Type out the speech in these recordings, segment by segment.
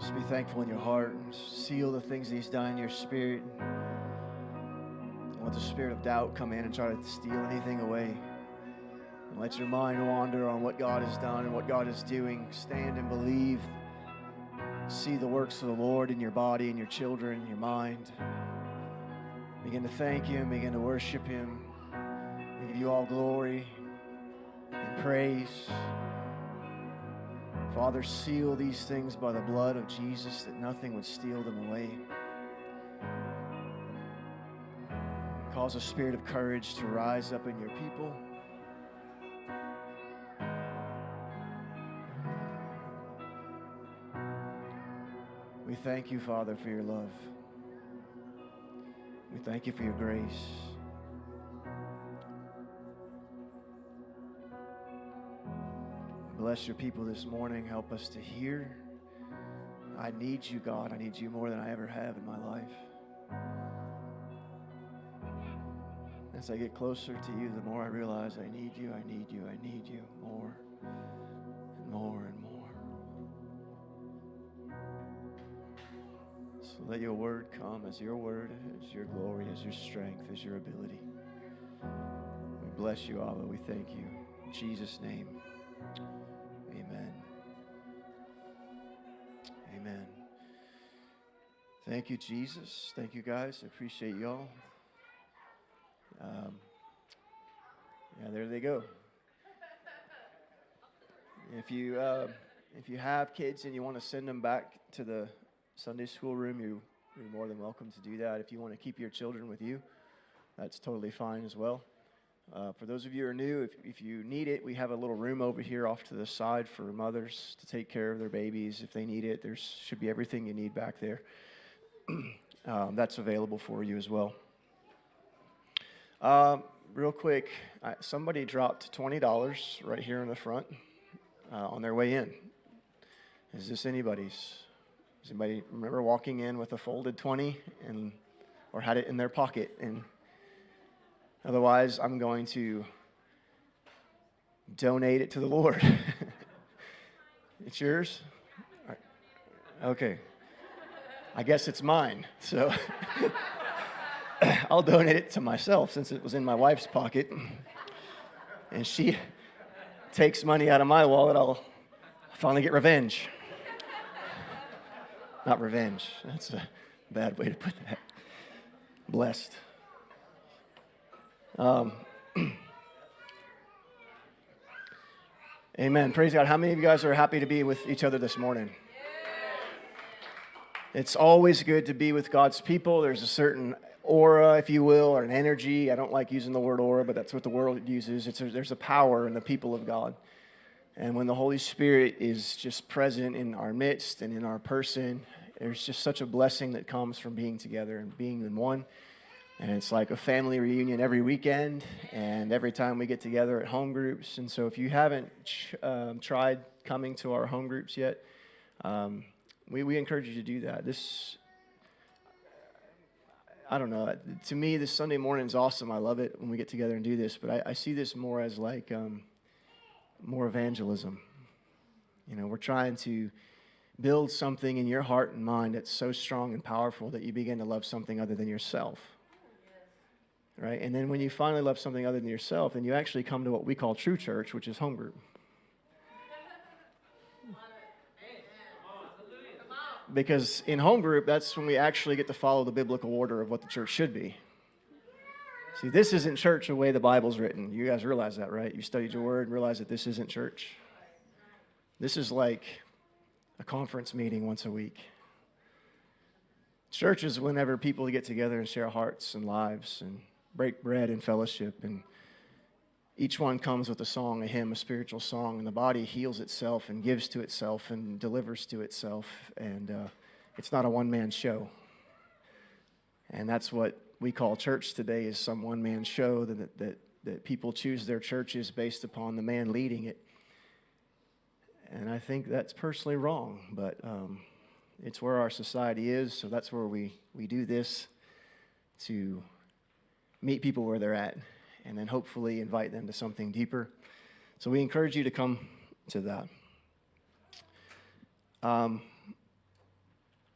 Just be thankful in your heart and seal the things that He's done in your spirit. Don't let the spirit of doubt come in and try to steal anything away. And let your mind wander on what God has done and what God is doing. Stand and believe. See the works of the Lord in your body, in your children, in your mind. Begin to thank Him, begin to worship Him. We give you all glory and praise. Father, seal these things by the blood of Jesus that nothing would steal them away. Cause a spirit of courage to rise up in your people. We thank you, Father, for your love. We thank you for your grace. Bless your people this morning. Help us to hear. I need you, God. I need you more than I ever have in my life. As I get closer to you, the more I realize I need you, I need you, I need you more and more and more. So let your word come as your word, as your glory, as your strength, as your ability. We bless you, Abba. We thank you. In Jesus' name. Amen. Thank you, Jesus. Thank you, guys. I appreciate y'all. Um, yeah, there they go. If you uh, if you have kids and you want to send them back to the Sunday school room, you, you're more than welcome to do that. If you want to keep your children with you, that's totally fine as well. Uh, for those of you who are new, if, if you need it, we have a little room over here off to the side for mothers to take care of their babies if they need it. There should be everything you need back there. um, that's available for you as well. Um, real quick, I, somebody dropped $20 right here in the front uh, on their way in. Is this anybody's? Does anybody remember walking in with a folded 20 and or had it in their pocket and otherwise I'm going to donate it to the Lord. it's yours? Okay. I guess it's mine. So I'll donate it to myself since it was in my wife's pocket. And she takes money out of my wallet, I'll finally get revenge. Not revenge. That's a bad way to put that. Blessed. Um, amen. Praise God. How many of you guys are happy to be with each other this morning? It's always good to be with God's people. There's a certain aura, if you will, or an energy. I don't like using the word aura, but that's what the world uses. It's there's a power in the people of God. And when the Holy Spirit is just present in our midst and in our person, there's just such a blessing that comes from being together and being in one. And it's like a family reunion every weekend and every time we get together at home groups. And so if you haven't ch- um, tried coming to our home groups yet, um, we, we encourage you to do that. This I don't know. To me, this Sunday morning is awesome. I love it when we get together and do this. But I, I see this more as like um, more evangelism. You know, we're trying to build something in your heart and mind that's so strong and powerful that you begin to love something other than yourself. Right? And then when you finally love something other than yourself, then you actually come to what we call true church, which is home group. Because in home group, that's when we actually get to follow the biblical order of what the church should be. See, this isn't church the way the Bible's written. You guys realize that, right? You studied your word and realize that this isn't church. This is like a conference meeting once a week. Church is whenever people get together and share hearts and lives and break bread and fellowship. And each one comes with a song, a hymn, a spiritual song, and the body heals itself and gives to itself and delivers to itself. And uh, it's not a one man show. And that's what we call church today is some one man show that, that, that people choose their churches based upon the man leading it. And I think that's personally wrong, but um, it's where our society is, so that's where we, we do this to meet people where they're at and then hopefully invite them to something deeper. So we encourage you to come to that. Um,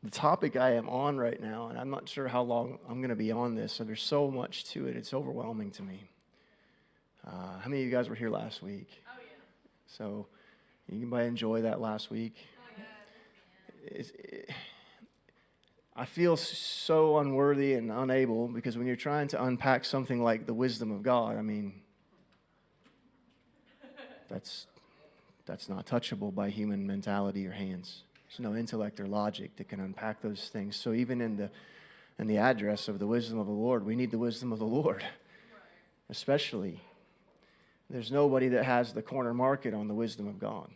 the topic I am on right now, and I'm not sure how long I'm going to be on this, so there's so much to it. It's overwhelming to me. Uh, how many of you guys were here last week? Oh, yeah. So, anybody enjoy that last week? Oh, yeah. It, I feel so unworthy and unable because when you're trying to unpack something like the wisdom of God, I mean, that's, that's not touchable by human mentality or hands. There's no intellect or logic that can unpack those things. So even in the in the address of the wisdom of the Lord, we need the wisdom of the Lord. Especially. There's nobody that has the corner market on the wisdom of God.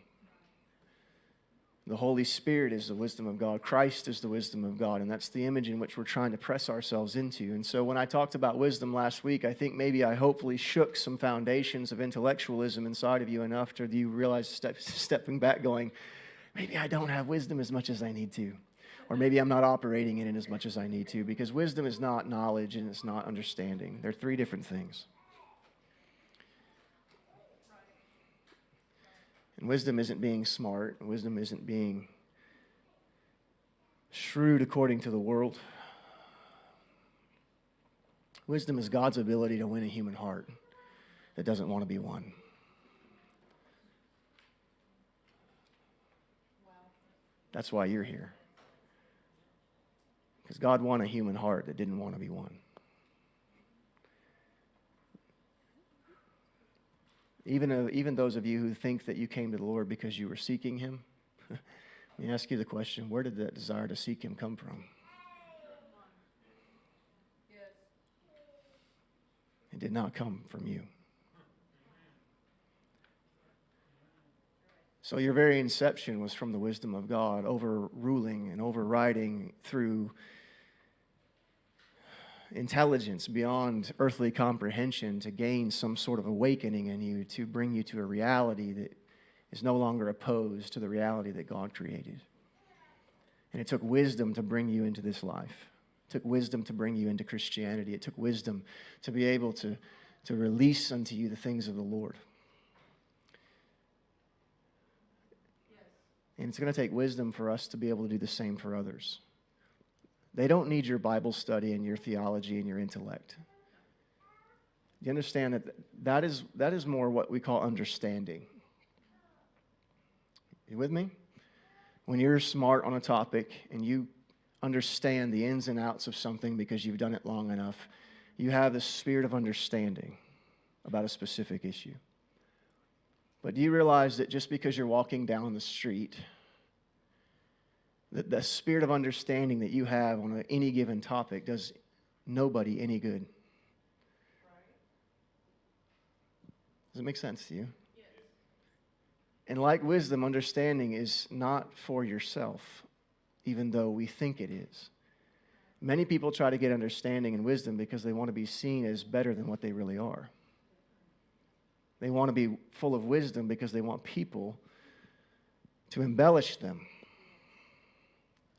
The Holy Spirit is the wisdom of God. Christ is the wisdom of God. And that's the image in which we're trying to press ourselves into. And so when I talked about wisdom last week, I think maybe I hopefully shook some foundations of intellectualism inside of you enough to you realize step, stepping back, going, maybe I don't have wisdom as much as I need to. Or maybe I'm not operating in it as much as I need to because wisdom is not knowledge and it's not understanding. They're three different things. And wisdom isn't being smart, wisdom isn't being shrewd according to the world. Wisdom is God's ability to win a human heart that doesn't want to be won. That's why you're here. Because God won a human heart that didn't want to be won. Even, uh, even those of you who think that you came to the Lord because you were seeking Him, let me ask you the question where did that desire to seek Him come from? It did not come from you. So your very inception was from the wisdom of God, overruling and overriding through intelligence beyond earthly comprehension to gain some sort of awakening in you, to bring you to a reality that is no longer opposed to the reality that God created. And it took wisdom to bring you into this life. It took wisdom to bring you into Christianity. It took wisdom to be able to, to release unto you the things of the Lord. And it's going to take wisdom for us to be able to do the same for others. They don't need your Bible study and your theology and your intellect. You understand that that is, that is more what we call understanding. You with me? When you're smart on a topic and you understand the ins and outs of something because you've done it long enough, you have the spirit of understanding about a specific issue. But do you realize that just because you're walking down the street, that the spirit of understanding that you have on any given topic does nobody any good? Does it make sense to you? And like wisdom, understanding is not for yourself, even though we think it is. Many people try to get understanding and wisdom because they want to be seen as better than what they really are. They want to be full of wisdom because they want people to embellish them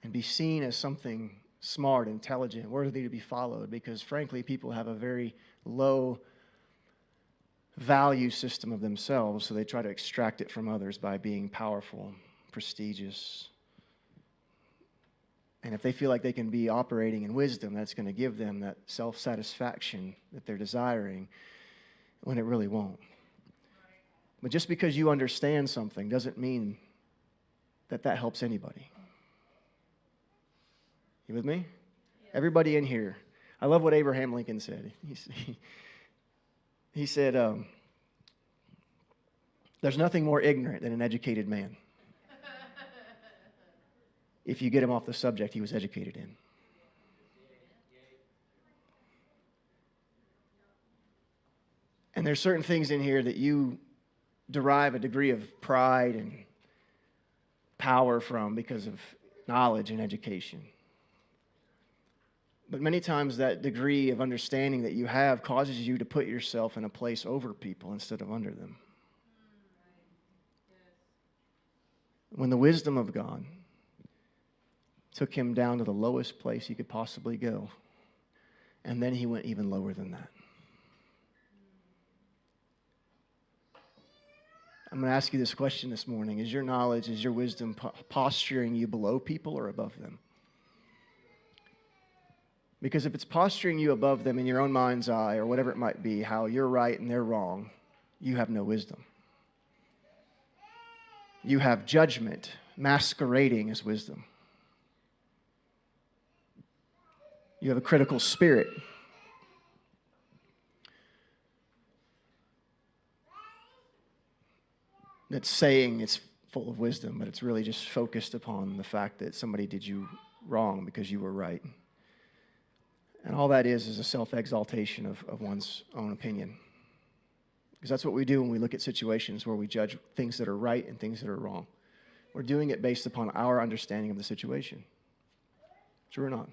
and be seen as something smart, intelligent, worthy to be followed because, frankly, people have a very low value system of themselves, so they try to extract it from others by being powerful, prestigious. And if they feel like they can be operating in wisdom, that's going to give them that self satisfaction that they're desiring when it really won't. But just because you understand something doesn't mean that that helps anybody. You with me? Everybody in here. I love what Abraham Lincoln said. He, he said, um, There's nothing more ignorant than an educated man. if you get him off the subject he was educated in. And there's certain things in here that you derive a degree of pride and power from because of knowledge and education. But many times, that degree of understanding that you have causes you to put yourself in a place over people instead of under them. When the wisdom of God took him down to the lowest place he could possibly go, and then he went even lower than that. I'm going to ask you this question this morning Is your knowledge, is your wisdom posturing you below people or above them? Because if it's posturing you above them in your own mind's eye or whatever it might be, how you're right and they're wrong, you have no wisdom. You have judgment masquerading as wisdom. You have a critical spirit. That's saying it's full of wisdom, but it's really just focused upon the fact that somebody did you wrong because you were right. And all that is is a self exaltation of, of one's own opinion. Because that's what we do when we look at situations where we judge things that are right and things that are wrong. We're doing it based upon our understanding of the situation. True or not?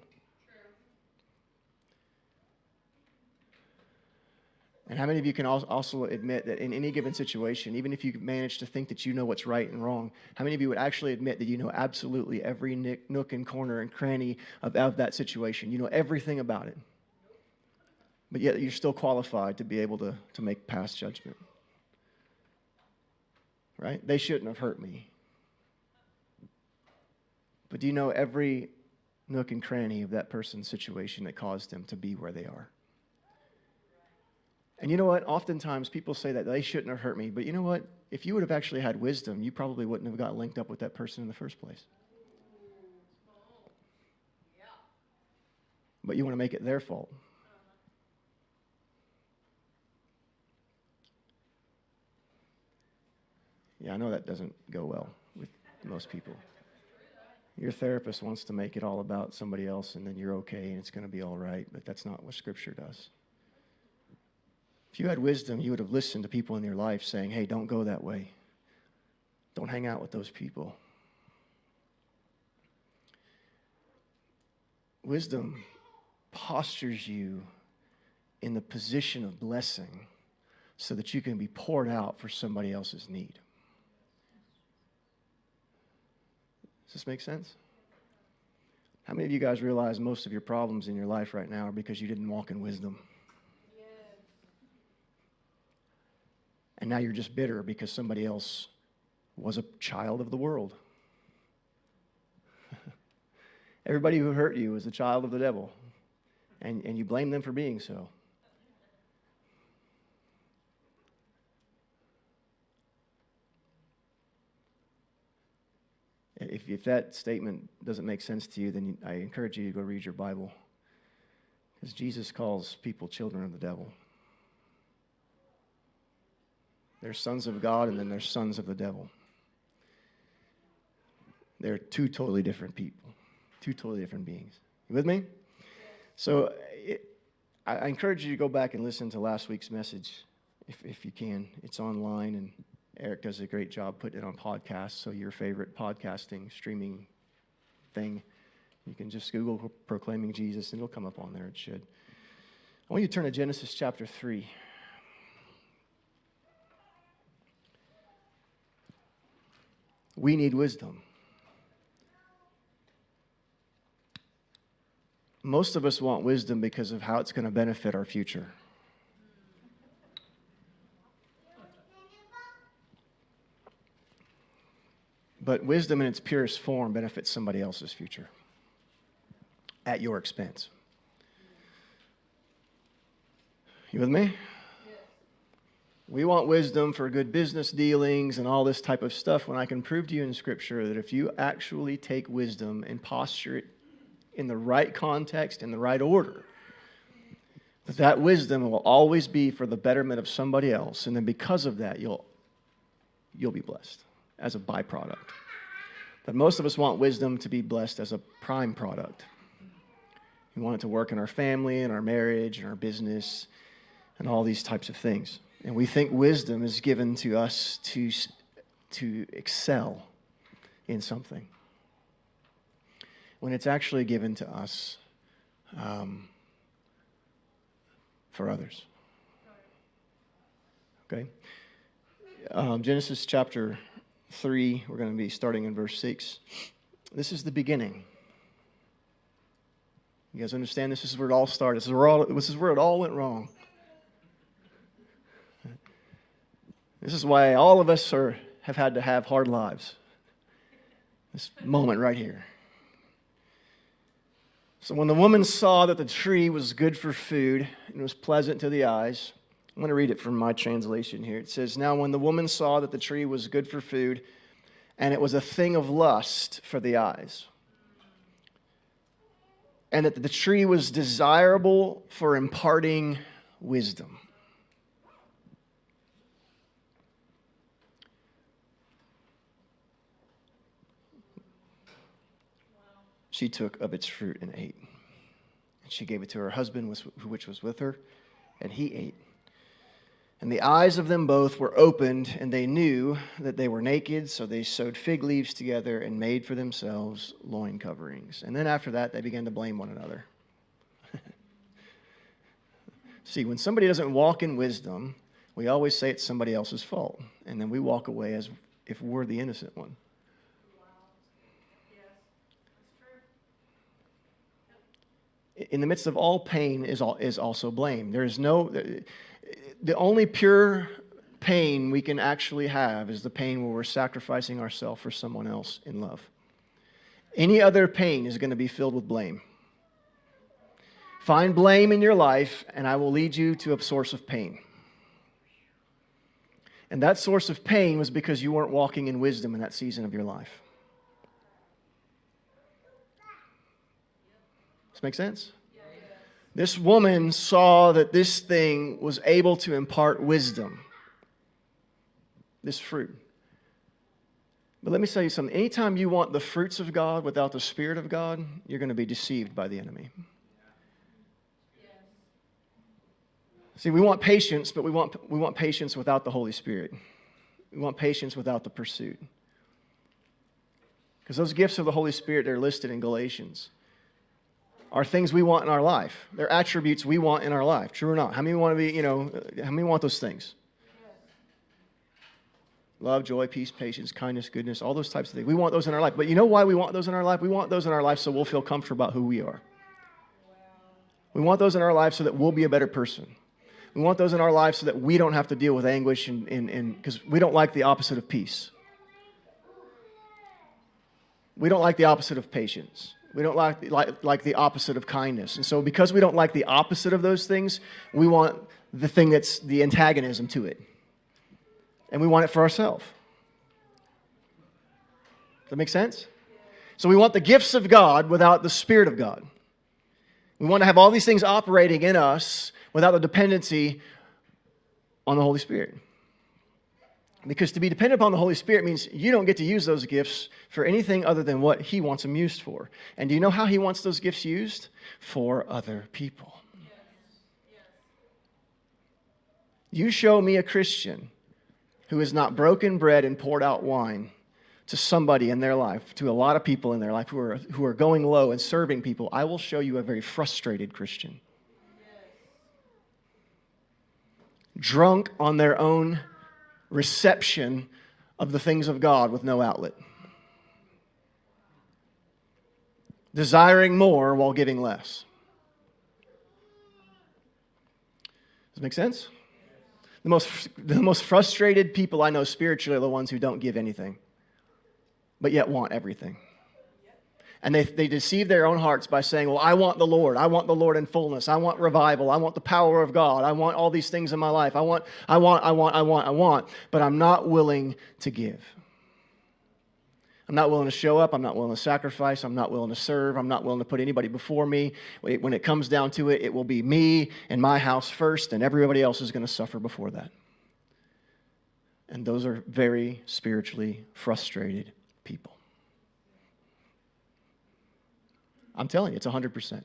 And how many of you can also admit that in any given situation, even if you manage to think that you know what's right and wrong, how many of you would actually admit that you know absolutely every nook and corner and cranny of, of that situation? You know everything about it. But yet you're still qualified to be able to, to make past judgment. Right? They shouldn't have hurt me. But do you know every nook and cranny of that person's situation that caused them to be where they are? And you know what? Oftentimes people say that they shouldn't have hurt me, but you know what? If you would have actually had wisdom, you probably wouldn't have got linked up with that person in the first place. But you want to make it their fault. Yeah, I know that doesn't go well with most people. Your therapist wants to make it all about somebody else and then you're okay and it's going to be all right, but that's not what Scripture does. If you had wisdom, you would have listened to people in your life saying, hey, don't go that way. Don't hang out with those people. Wisdom postures you in the position of blessing so that you can be poured out for somebody else's need. Does this make sense? How many of you guys realize most of your problems in your life right now are because you didn't walk in wisdom? And now you're just bitter because somebody else was a child of the world. Everybody who hurt you is a child of the devil, and, and you blame them for being so. If, if that statement doesn't make sense to you, then I encourage you to go read your Bible. Because Jesus calls people children of the devil. There's sons of God and then there's sons of the devil. They're two totally different people, two totally different beings. You with me? So it, I, encourage you to go back and listen to last week's message if, if you can. It's online, and Eric does a great job putting it on podcasts. So, your favorite podcasting, streaming thing, you can just Google Proclaiming Jesus, and it'll come up on there. It should. I want you to turn to Genesis chapter 3. We need wisdom. Most of us want wisdom because of how it's going to benefit our future. But wisdom in its purest form benefits somebody else's future at your expense. You with me? We want wisdom for good business dealings and all this type of stuff when I can prove to you in Scripture that if you actually take wisdom and posture it in the right context, in the right order, that that wisdom will always be for the betterment of somebody else. And then because of that, you'll, you'll be blessed as a byproduct. But most of us want wisdom to be blessed as a prime product. We want it to work in our family, in our marriage, in our business, and all these types of things. And we think wisdom is given to us to, to excel in something, when it's actually given to us um, for others. Okay? Um, Genesis chapter 3, we're going to be starting in verse 6. This is the beginning. You guys understand this? Is where it all started. This is where, all, this is where it all went wrong. This is why all of us are, have had to have hard lives. This moment right here. So when the woman saw that the tree was good for food and was pleasant to the eyes, I'm going to read it from my translation here. It says, Now when the woman saw that the tree was good for food and it was a thing of lust for the eyes, and that the tree was desirable for imparting wisdom. She took of its fruit and ate. And she gave it to her husband, which was with her, and he ate. And the eyes of them both were opened, and they knew that they were naked, so they sewed fig leaves together and made for themselves loin coverings. And then after that, they began to blame one another. See, when somebody doesn't walk in wisdom, we always say it's somebody else's fault, and then we walk away as if we're the innocent one. In the midst of all pain is, all, is also blame. There is no, the only pure pain we can actually have is the pain where we're sacrificing ourselves for someone else in love. Any other pain is going to be filled with blame. Find blame in your life, and I will lead you to a source of pain. And that source of pain was because you weren't walking in wisdom in that season of your life. Make sense? This woman saw that this thing was able to impart wisdom, this fruit. But let me tell you something. Anytime you want the fruits of God without the Spirit of God, you're going to be deceived by the enemy. See, we want patience, but we want, we want patience without the Holy Spirit. We want patience without the pursuit. Because those gifts of the Holy Spirit, they're listed in Galatians are things we want in our life. They're attributes we want in our life. True or not? How many want to be, you know, how many want those things? Love, joy, peace, patience, kindness, goodness, all those types of things. We want those in our life. But you know why we want those in our life? We want those in our life so we'll feel comfortable about who we are. We want those in our life so that we'll be a better person. We want those in our life so that we don't have to deal with anguish and because we don't like the opposite of peace. We don't like the opposite of patience. We don't like, like, like the opposite of kindness. And so, because we don't like the opposite of those things, we want the thing that's the antagonism to it. And we want it for ourselves. Does that make sense? So, we want the gifts of God without the Spirit of God. We want to have all these things operating in us without the dependency on the Holy Spirit. Because to be dependent upon the Holy Spirit means you don't get to use those gifts for anything other than what He wants them used for. And do you know how He wants those gifts used? For other people. You show me a Christian who has not broken bread and poured out wine to somebody in their life, to a lot of people in their life who are, who are going low and serving people, I will show you a very frustrated Christian. Drunk on their own reception of the things of God with no outlet. Desiring more while giving less. Does it make sense? The most, the most frustrated people I know spiritually are the ones who don't give anything, but yet want everything. And they, they deceive their own hearts by saying, Well, I want the Lord. I want the Lord in fullness. I want revival. I want the power of God. I want all these things in my life. I want, I want, I want, I want, I want. But I'm not willing to give. I'm not willing to show up. I'm not willing to sacrifice. I'm not willing to serve. I'm not willing to put anybody before me. When it comes down to it, it will be me and my house first, and everybody else is going to suffer before that. And those are very spiritually frustrated people. I'm telling you, it's 100%.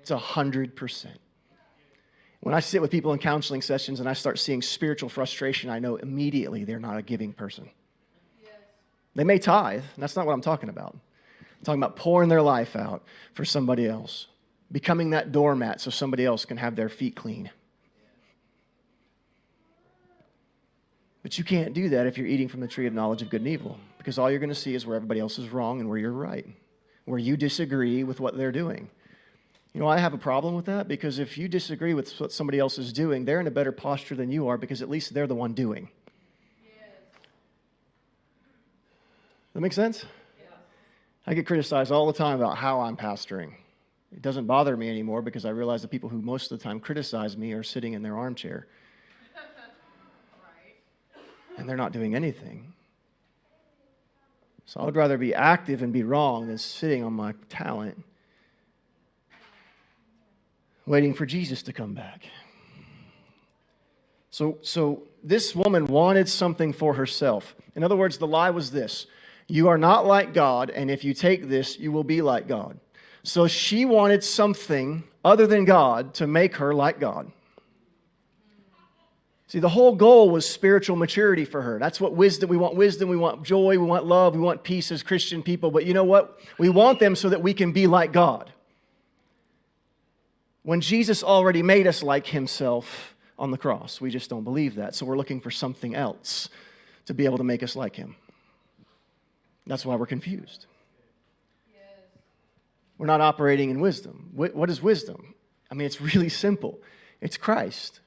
It's 100%. When I sit with people in counseling sessions and I start seeing spiritual frustration, I know immediately they're not a giving person. They may tithe, that's not what I'm talking about. I'm talking about pouring their life out for somebody else, becoming that doormat so somebody else can have their feet clean. But you can't do that if you're eating from the tree of knowledge of good and evil, because all you're going to see is where everybody else is wrong and where you're right where you disagree with what they're doing. You know, I have a problem with that because if you disagree with what somebody else is doing, they're in a better posture than you are because at least they're the one doing. Yes. That makes sense? Yes. I get criticized all the time about how I'm pastoring. It doesn't bother me anymore because I realize the people who most of the time criticize me are sitting in their armchair. And they're not doing anything. So I would rather be active and be wrong than sitting on my talent, waiting for Jesus to come back. So, so this woman wanted something for herself. In other words, the lie was this You are not like God, and if you take this, you will be like God. So she wanted something other than God to make her like God. See, the whole goal was spiritual maturity for her. That's what wisdom, we want wisdom, we want joy, we want love, we want peace as Christian people. But you know what? We want them so that we can be like God. When Jesus already made us like himself on the cross, we just don't believe that. So we're looking for something else to be able to make us like him. That's why we're confused. We're not operating in wisdom. What is wisdom? I mean, it's really simple it's Christ.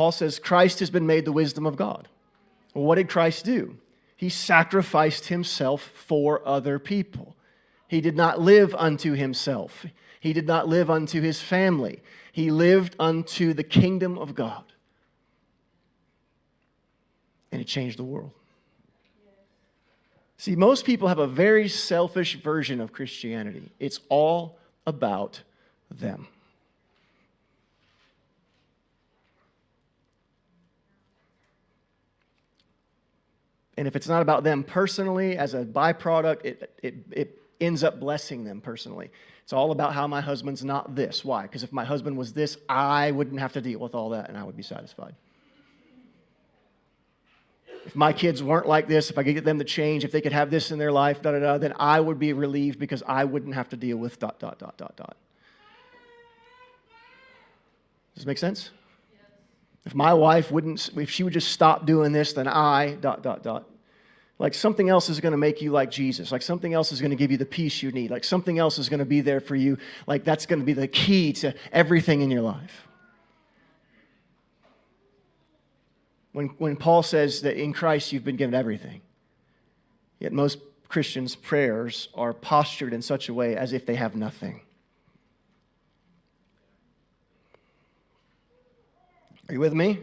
Paul says Christ has been made the wisdom of God. Well, what did Christ do? He sacrificed himself for other people. He did not live unto himself, he did not live unto his family. He lived unto the kingdom of God. And it changed the world. See, most people have a very selfish version of Christianity. It's all about them. And if it's not about them personally, as a byproduct, it, it, it ends up blessing them personally. It's all about how my husband's not this. Why? Because if my husband was this, I wouldn't have to deal with all that and I would be satisfied. If my kids weren't like this, if I could get them to change, if they could have this in their life, da da da, then I would be relieved because I wouldn't have to deal with dot dot dot dot dot. Does this make sense? If my wife wouldn't, if she would just stop doing this, then I, dot, dot, dot. Like something else is going to make you like Jesus. Like something else is going to give you the peace you need. Like something else is going to be there for you. Like that's going to be the key to everything in your life. When, when Paul says that in Christ you've been given everything, yet most Christians' prayers are postured in such a way as if they have nothing. Are you with me?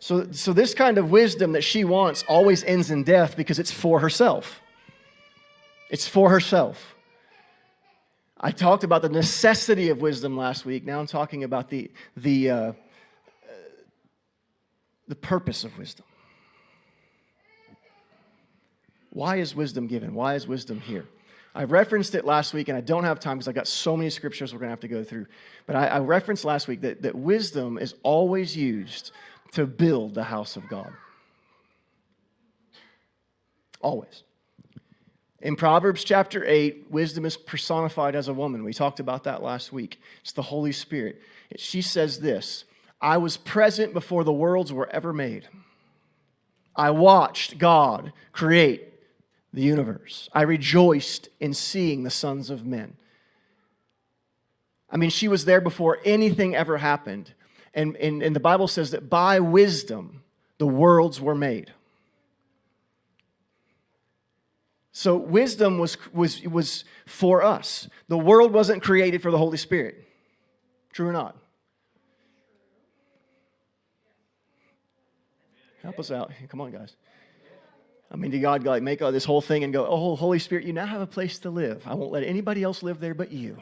So, so this kind of wisdom that she wants always ends in death because it's for herself. It's for herself. I talked about the necessity of wisdom last week. Now I'm talking about the, the, uh, the purpose of wisdom. Why is wisdom given? Why is wisdom here? I referenced it last week, and I don't have time because I got so many scriptures we're going to have to go through. But I, I referenced last week that, that wisdom is always used to build the house of God. Always. In Proverbs chapter 8, wisdom is personified as a woman. We talked about that last week. It's the Holy Spirit. She says this I was present before the worlds were ever made. I watched God create the universe. I rejoiced in seeing the sons of men. I mean, she was there before anything ever happened. And, and, and the Bible says that by wisdom, the worlds were made. So wisdom was, was, was for us. The world wasn't created for the Holy Spirit. True or not? Help us out. Come on, guys. I mean, did God like make all this whole thing and go, oh, Holy Spirit, you now have a place to live. I won't let anybody else live there but you.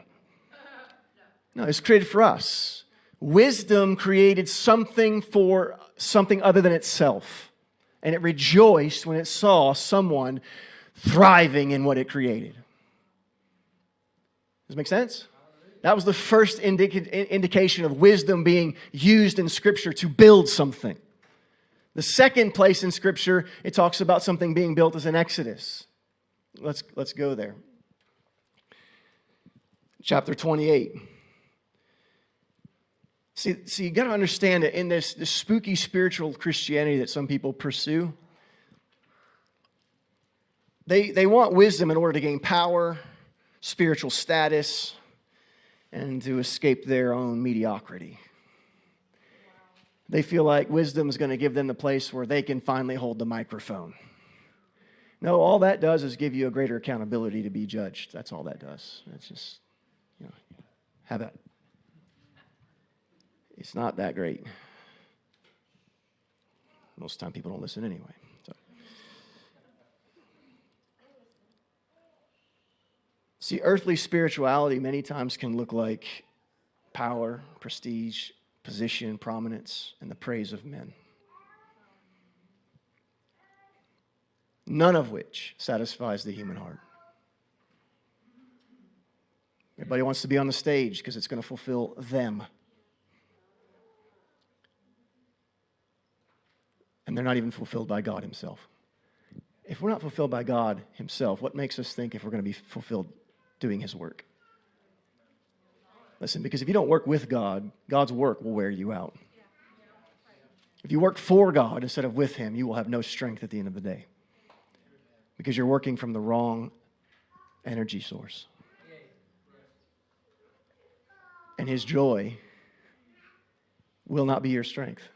No, it's created for us. Wisdom created something for something other than itself. And it rejoiced when it saw someone thriving in what it created. Does it make sense? That was the first indica- indication of wisdom being used in Scripture to build something. The second place in Scripture, it talks about something being built as an Exodus. Let's, let's go there. Chapter 28. See, see you got to understand that in this, this spooky spiritual Christianity that some people pursue, they, they want wisdom in order to gain power, spiritual status, and to escape their own mediocrity. They feel like wisdom is going to give them the place where they can finally hold the microphone No, all that does is give you a greater accountability to be judged. That's all that does. It's just, you know, have that. It's not that great. Most of the time, people don't listen anyway. So. See, earthly spirituality many times can look like power, prestige, position, prominence, and the praise of men. None of which satisfies the human heart. Everybody wants to be on the stage because it's going to fulfill them. And they're not even fulfilled by God Himself. If we're not fulfilled by God Himself, what makes us think if we're going to be fulfilled doing His work? Listen, because if you don't work with God, God's work will wear you out. If you work for God instead of with Him, you will have no strength at the end of the day because you're working from the wrong energy source. And His joy will not be your strength.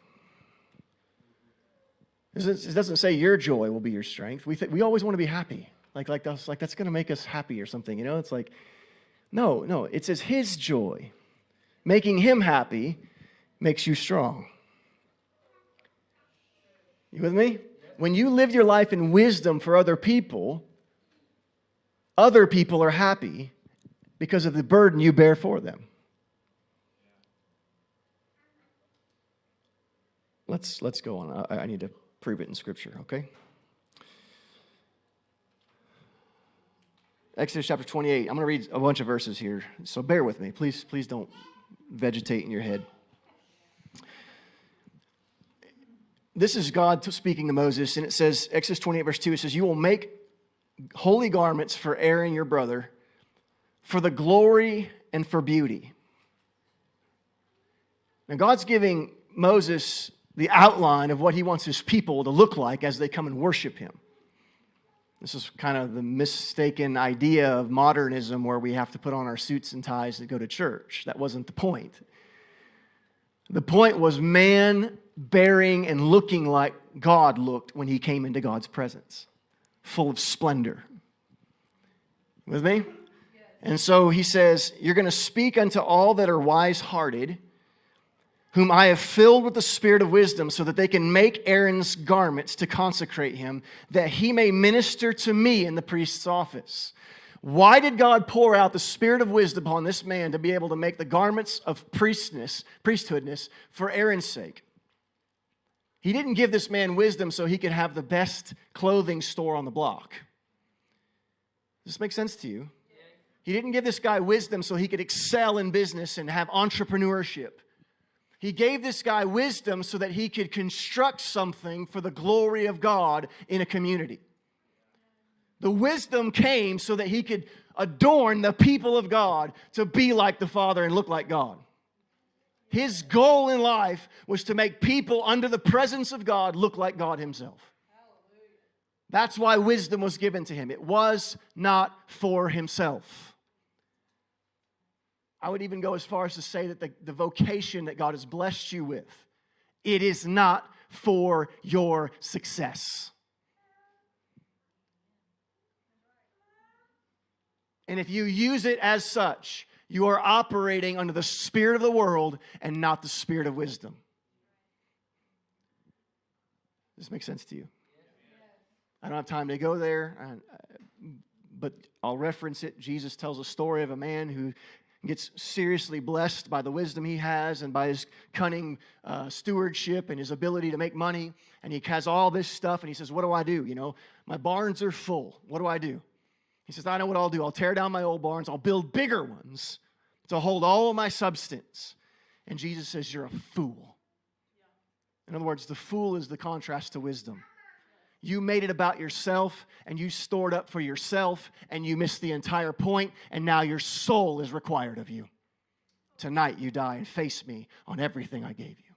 It doesn't say your joy will be your strength. We, th- we always want to be happy. Like, like, that's, like that's going to make us happy or something. You know, it's like, no, no, it says his joy. Making him happy makes you strong. You with me? When you live your life in wisdom for other people, other people are happy because of the burden you bear for them. Let's, let's go on. I, I need to prove it in Scripture, okay? Exodus chapter 28. I'm going to read a bunch of verses here, so bear with me. Please, please don't vegetate in your head. This is God speaking to Moses, and it says, Exodus 28, verse 2, it says, You will make holy garments for Aaron your brother, for the glory and for beauty. Now, God's giving Moses the outline of what he wants his people to look like as they come and worship him. This is kind of the mistaken idea of modernism where we have to put on our suits and ties to go to church. That wasn't the point. The point was man bearing and looking like God looked when he came into God's presence, full of splendor. With me? And so he says, You're going to speak unto all that are wise hearted whom I have filled with the spirit of wisdom, so that they can make Aaron's garments to consecrate him, that he may minister to me in the priest's office. Why did God pour out the spirit of wisdom upon this man to be able to make the garments of priestness, priesthoodness for Aaron's sake? He didn't give this man wisdom so he could have the best clothing store on the block. Does this make sense to you? He didn't give this guy wisdom so he could excel in business and have entrepreneurship. He gave this guy wisdom so that he could construct something for the glory of God in a community. The wisdom came so that he could adorn the people of God to be like the Father and look like God. His goal in life was to make people under the presence of God look like God Himself. That's why wisdom was given to him. It was not for himself. I would even go as far as to say that the, the vocation that God has blessed you with, it is not for your success. And if you use it as such, you are operating under the spirit of the world and not the spirit of wisdom. Does this make sense to you? I don't have time to go there, uh, but I'll reference it. Jesus tells a story of a man who gets seriously blessed by the wisdom he has and by his cunning uh, stewardship and his ability to make money. And he has all this stuff, and he says, What do I do? You know, my barns are full. What do I do? He says, I know what I'll do. I'll tear down my old barns, I'll build bigger ones to hold all of my substance. And Jesus says, You're a fool. In other words, the fool is the contrast to wisdom. You made it about yourself and you stored up for yourself and you missed the entire point, and now your soul is required of you. Tonight you die and face me on everything I gave you.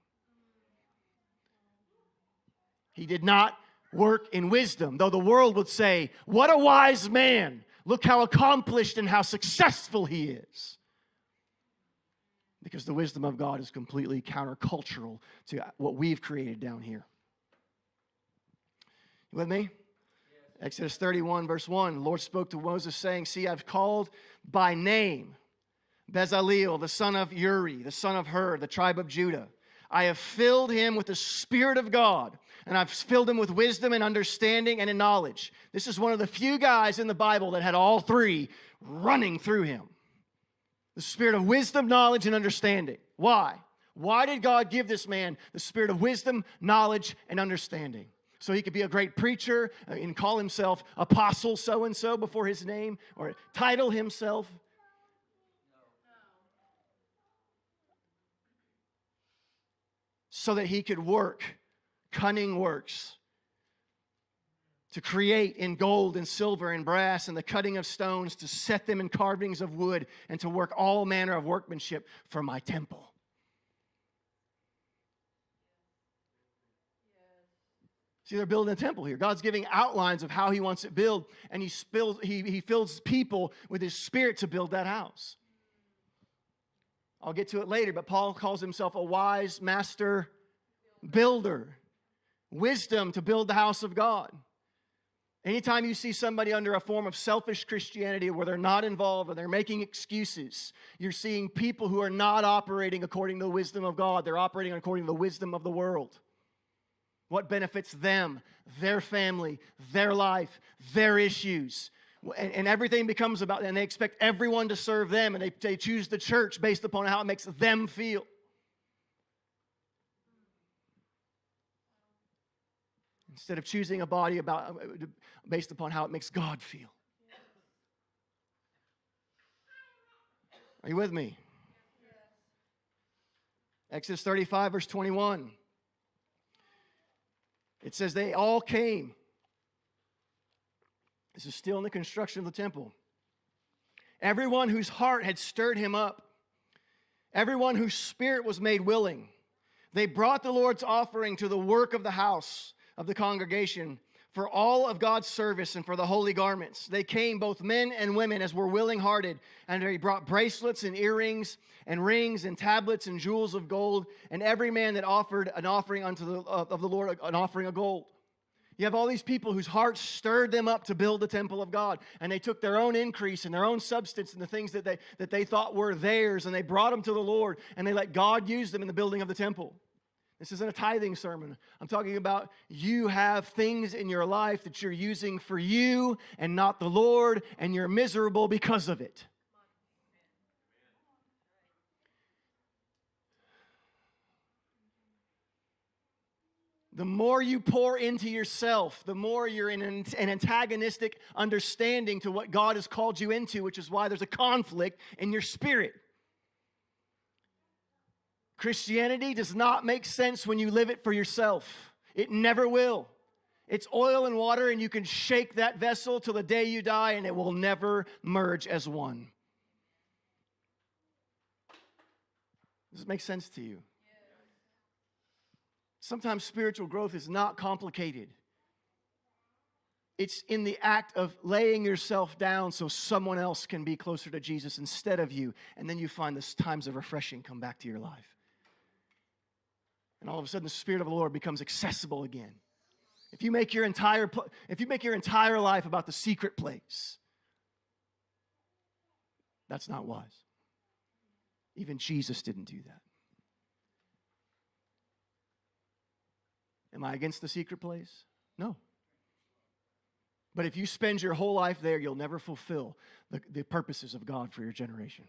He did not work in wisdom, though the world would say, What a wise man! Look how accomplished and how successful he is. Because the wisdom of God is completely countercultural to what we've created down here. You with me? Exodus 31, verse 1, the Lord spoke to Moses, saying, See, I've called by name Bezaleel, the son of Uri, the son of Hur, the tribe of Judah. I have filled him with the Spirit of God, and I've filled him with wisdom and understanding and in knowledge. This is one of the few guys in the Bible that had all three running through him the spirit of wisdom, knowledge, and understanding. Why? Why did God give this man the spirit of wisdom, knowledge, and understanding? So he could be a great preacher uh, and call himself apostle so and so before his name or title himself so that he could work cunning works to create in gold and silver and brass and the cutting of stones, to set them in carvings of wood, and to work all manner of workmanship for my temple. See, they're building a temple here. God's giving outlines of how He wants it built, and He, spills, he, he fills people with His Spirit to build that house. I'll get to it later, but Paul calls himself a wise master builder, wisdom to build the house of God. Anytime you see somebody under a form of selfish Christianity where they're not involved or they're making excuses, you're seeing people who are not operating according to the wisdom of God. They're operating according to the wisdom of the world. What benefits them, their family, their life, their issues. And, and everything becomes about, and they expect everyone to serve them, and they, they choose the church based upon how it makes them feel. instead of choosing a body about, based upon how it makes God feel. Are you with me? Exodus 35, verse 21. It says, They all came. This is still in the construction of the temple. Everyone whose heart had stirred him up, everyone whose spirit was made willing, they brought the Lord's offering to the work of the house of the congregation for all of God's service and for the holy garments. They came, both men and women, as were willing hearted, and they brought bracelets and earrings and rings and tablets and jewels of gold, and every man that offered an offering unto the, uh, of the Lord, an offering of gold. You have all these people whose hearts stirred them up to build the temple of God, and they took their own increase and their own substance and the things that they, that they thought were theirs, and they brought them to the Lord, and they let God use them in the building of the temple. This isn't a tithing sermon. I'm talking about you have things in your life that you're using for you and not the Lord, and you're miserable because of it. The more you pour into yourself, the more you're in an, antagonistic understanding to what God has called you into, which is why there's a conflict in your spirit. Christianity does not make sense when you live it for yourself. It never will. It's oil and water, and you can shake that vessel till the day you die, and it will never merge as one. Does it make sense to you? Sometimes spiritual growth is not complicated. It's in the act of laying yourself down so someone else can be closer to Jesus instead of you. And then you find this times of refreshing come back to your life. And all of a sudden the spirit of the Lord becomes accessible again. If you make your entire if you make your entire life about the secret place, that's not wise. Even Jesus didn't do that. Am I against the secret place? No. But if you spend your whole life there, you'll never fulfill the, the purposes of God for your generation.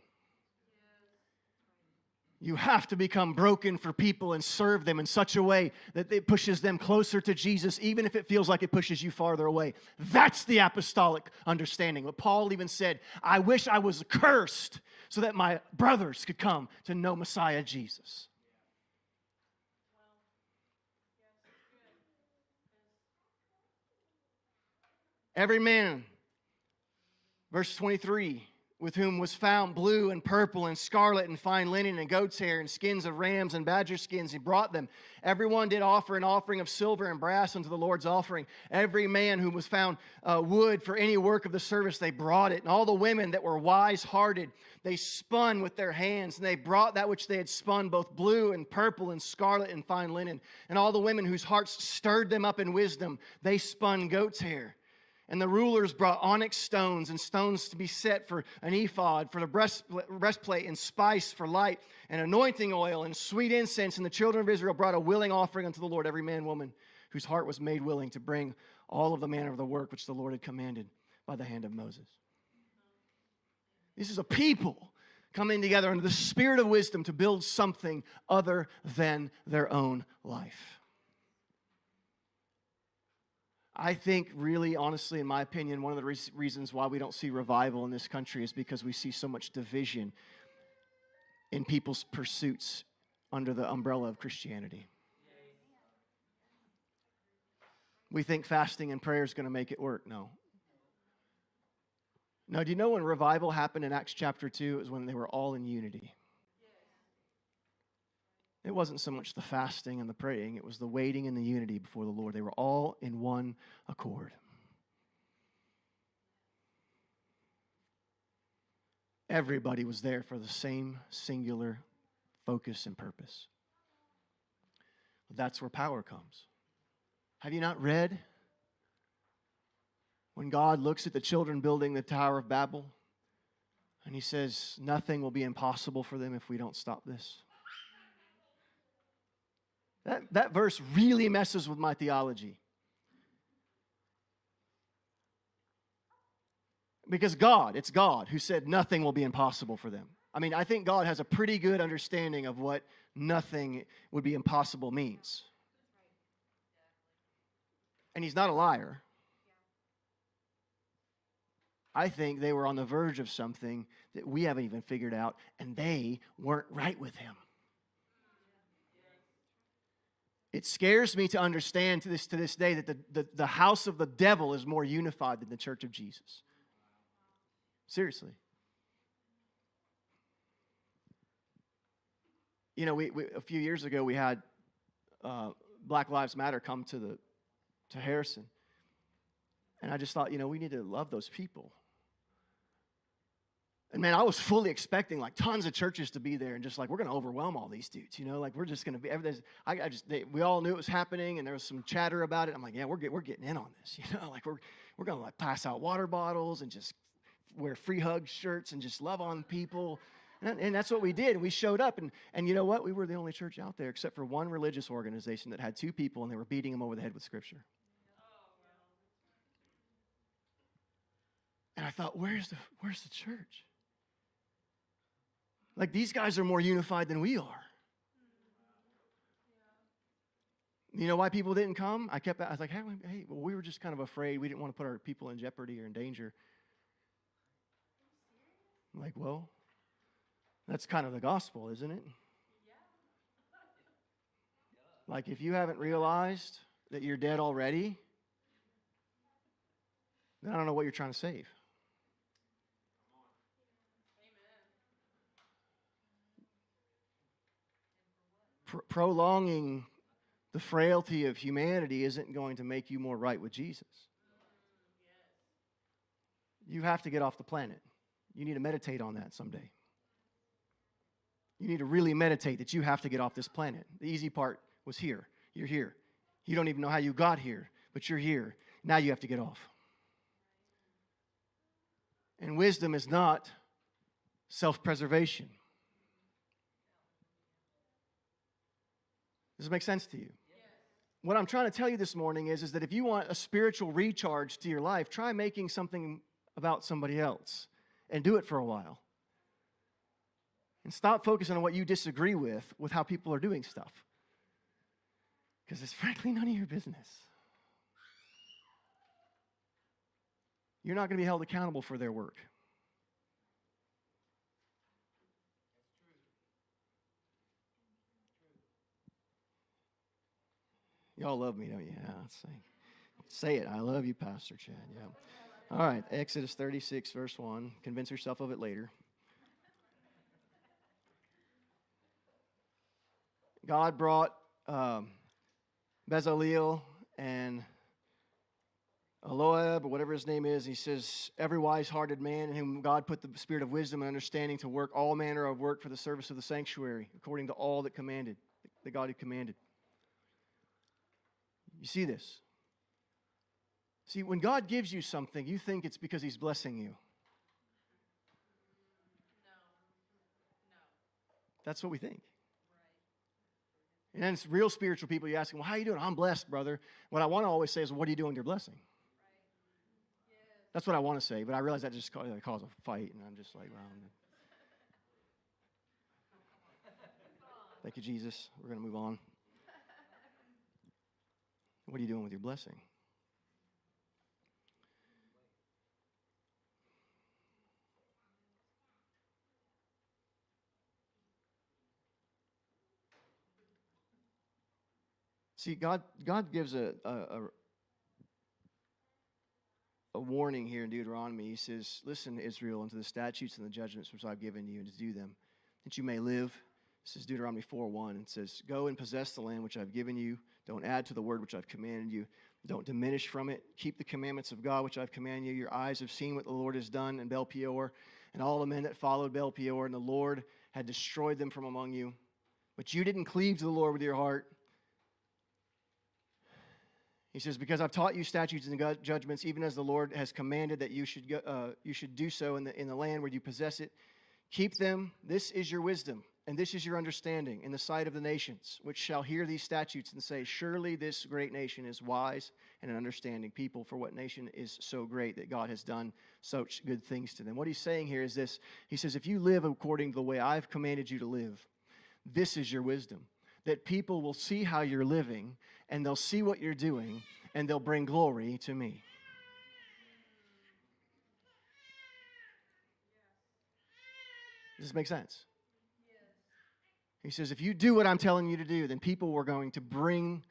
You have to become broken for people and serve them in such a way that it pushes them closer to Jesus, even if it feels like it pushes you farther away. That's the apostolic understanding. What Paul even said I wish I was cursed so that my brothers could come to know Messiah Jesus. Every man, verse 23 with whom was found blue and purple and scarlet and fine linen and goat's hair and skins of rams and badger skins. He brought them. Everyone did offer an offering of silver and brass unto the Lord's offering. Every man who was found uh, wood for any work of the service, they brought it. And all the women that were wise hearted, they spun with their hands, and they brought that which they had spun, both blue and purple and scarlet and fine linen. And all the women whose hearts stirred them up in wisdom, they spun goat's hair And the rulers brought onyx stones and stones to be set for an ephod, for the breastplate, and spice for light, and anointing oil and sweet incense. And the children of Israel brought a willing offering unto the Lord, every man, woman, whose heart was made willing to bring all of the manner of the work which the Lord had commanded by the hand of Moses. This is a people coming together under the spirit of wisdom to build something other than their own life. I think, really, honestly, in my opinion, one of the re- reasons why we don't see revival in this country is because we see so much division in people's pursuits under the umbrella of Christianity. We think fasting and prayer is going to make it work. No. No, do you know when revival happened in Acts chapter 2? It was when they were all in unity. It wasn't so much the fasting and the praying, it was the waiting and the unity before the Lord. They were all in one accord. Everybody was there for the same singular focus and purpose. That's where power comes. Have you not read when God looks at the children building the Tower of Babel and he says, Nothing will be impossible for them if we don't stop this? That, that verse really messes with my theology. Because God, it's God who said nothing will be impossible for them. I mean, I think God has a pretty good understanding of what nothing would be impossible means. And He's not a liar. I think they were on the verge of something that we haven't even figured out, and they weren't right with Him. It scares me to understand to this, to this day that the, the, the house of the devil is more unified than the church of Jesus. Seriously. You know, we, we a few years ago we had uh, Black Lives Matter come to the to Harrison, and I just thought, you know, we need to love those people. And man, I was fully expecting like tons of churches to be there and just like, we're going to overwhelm all these dudes, you know, like we're just going to be, everything's, I, I just, they, we all knew it was happening and there was some chatter about it. I'm like, yeah, we're, get, we're getting in on this, you know, like we're, we're going to like pass out water bottles and just wear free hug shirts and just love on people. And, and that's what we did. We showed up and, and you know what? We were the only church out there except for one religious organization that had two people and they were beating them over the head with scripture. And I thought, where's the, where's the church? Like these guys are more unified than we are. You know why people didn't come? I kept, I was like, hey, hey, well, we were just kind of afraid. We didn't want to put our people in jeopardy or in danger. I'm like, well, that's kind of the gospel, isn't it? Like, if you haven't realized that you're dead already, then I don't know what you're trying to save. Pr- prolonging the frailty of humanity isn't going to make you more right with Jesus. You have to get off the planet. You need to meditate on that someday. You need to really meditate that you have to get off this planet. The easy part was here. You're here. You don't even know how you got here, but you're here. Now you have to get off. And wisdom is not self preservation. Does it make sense to you? What I'm trying to tell you this morning is, is that if you want a spiritual recharge to your life, try making something about somebody else and do it for a while. And stop focusing on what you disagree with, with how people are doing stuff. Because it's frankly none of your business. You're not going to be held accountable for their work. Y'all love me, don't you? Yeah, say, say it. I love you, Pastor Chad. Yeah. All right, Exodus 36, verse 1. Convince yourself of it later. God brought um, Bezaleel and Eloab, or whatever his name is. He says, Every wise hearted man in whom God put the spirit of wisdom and understanding to work all manner of work for the service of the sanctuary, according to all that commanded, that God had commanded. You see this? See, when God gives you something, you think it's because He's blessing you. That's what we think. And then it's real spiritual people. You ask them, well, how are you doing? I'm blessed, brother. What I want to always say is, what are you doing with your blessing? That's what I want to say, but I realize that just causes a fight, and I'm just like, well, Thank you, Jesus. We're going to move on. What are you doing with your blessing? See, God, God gives a, a, a warning here in Deuteronomy. He says, Listen, Israel, unto the statutes and the judgments which I've given you, and to do them, that you may live this is Deuteronomy 4 1. It says, Go and possess the land which I've given you. Don't add to the word which I've commanded you. Don't diminish from it. Keep the commandments of God which I've commanded you. Your eyes have seen what the Lord has done in Baal Peor, and all the men that followed Baal Peor, and the Lord had destroyed them from among you. But you didn't cleave to the Lord with your heart. He says, Because I've taught you statutes and judgments, even as the Lord has commanded that you should, go, uh, you should do so in the, in the land where you possess it. Keep them. This is your wisdom. And this is your understanding in the sight of the nations, which shall hear these statutes and say, Surely this great nation is wise and an understanding people, for what nation is so great that God has done such good things to them? What he's saying here is this He says, If you live according to the way I've commanded you to live, this is your wisdom. That people will see how you're living and they'll see what you're doing and they'll bring glory to me. Does this make sense? He says, if you do what I'm telling you to do, then people are going to bring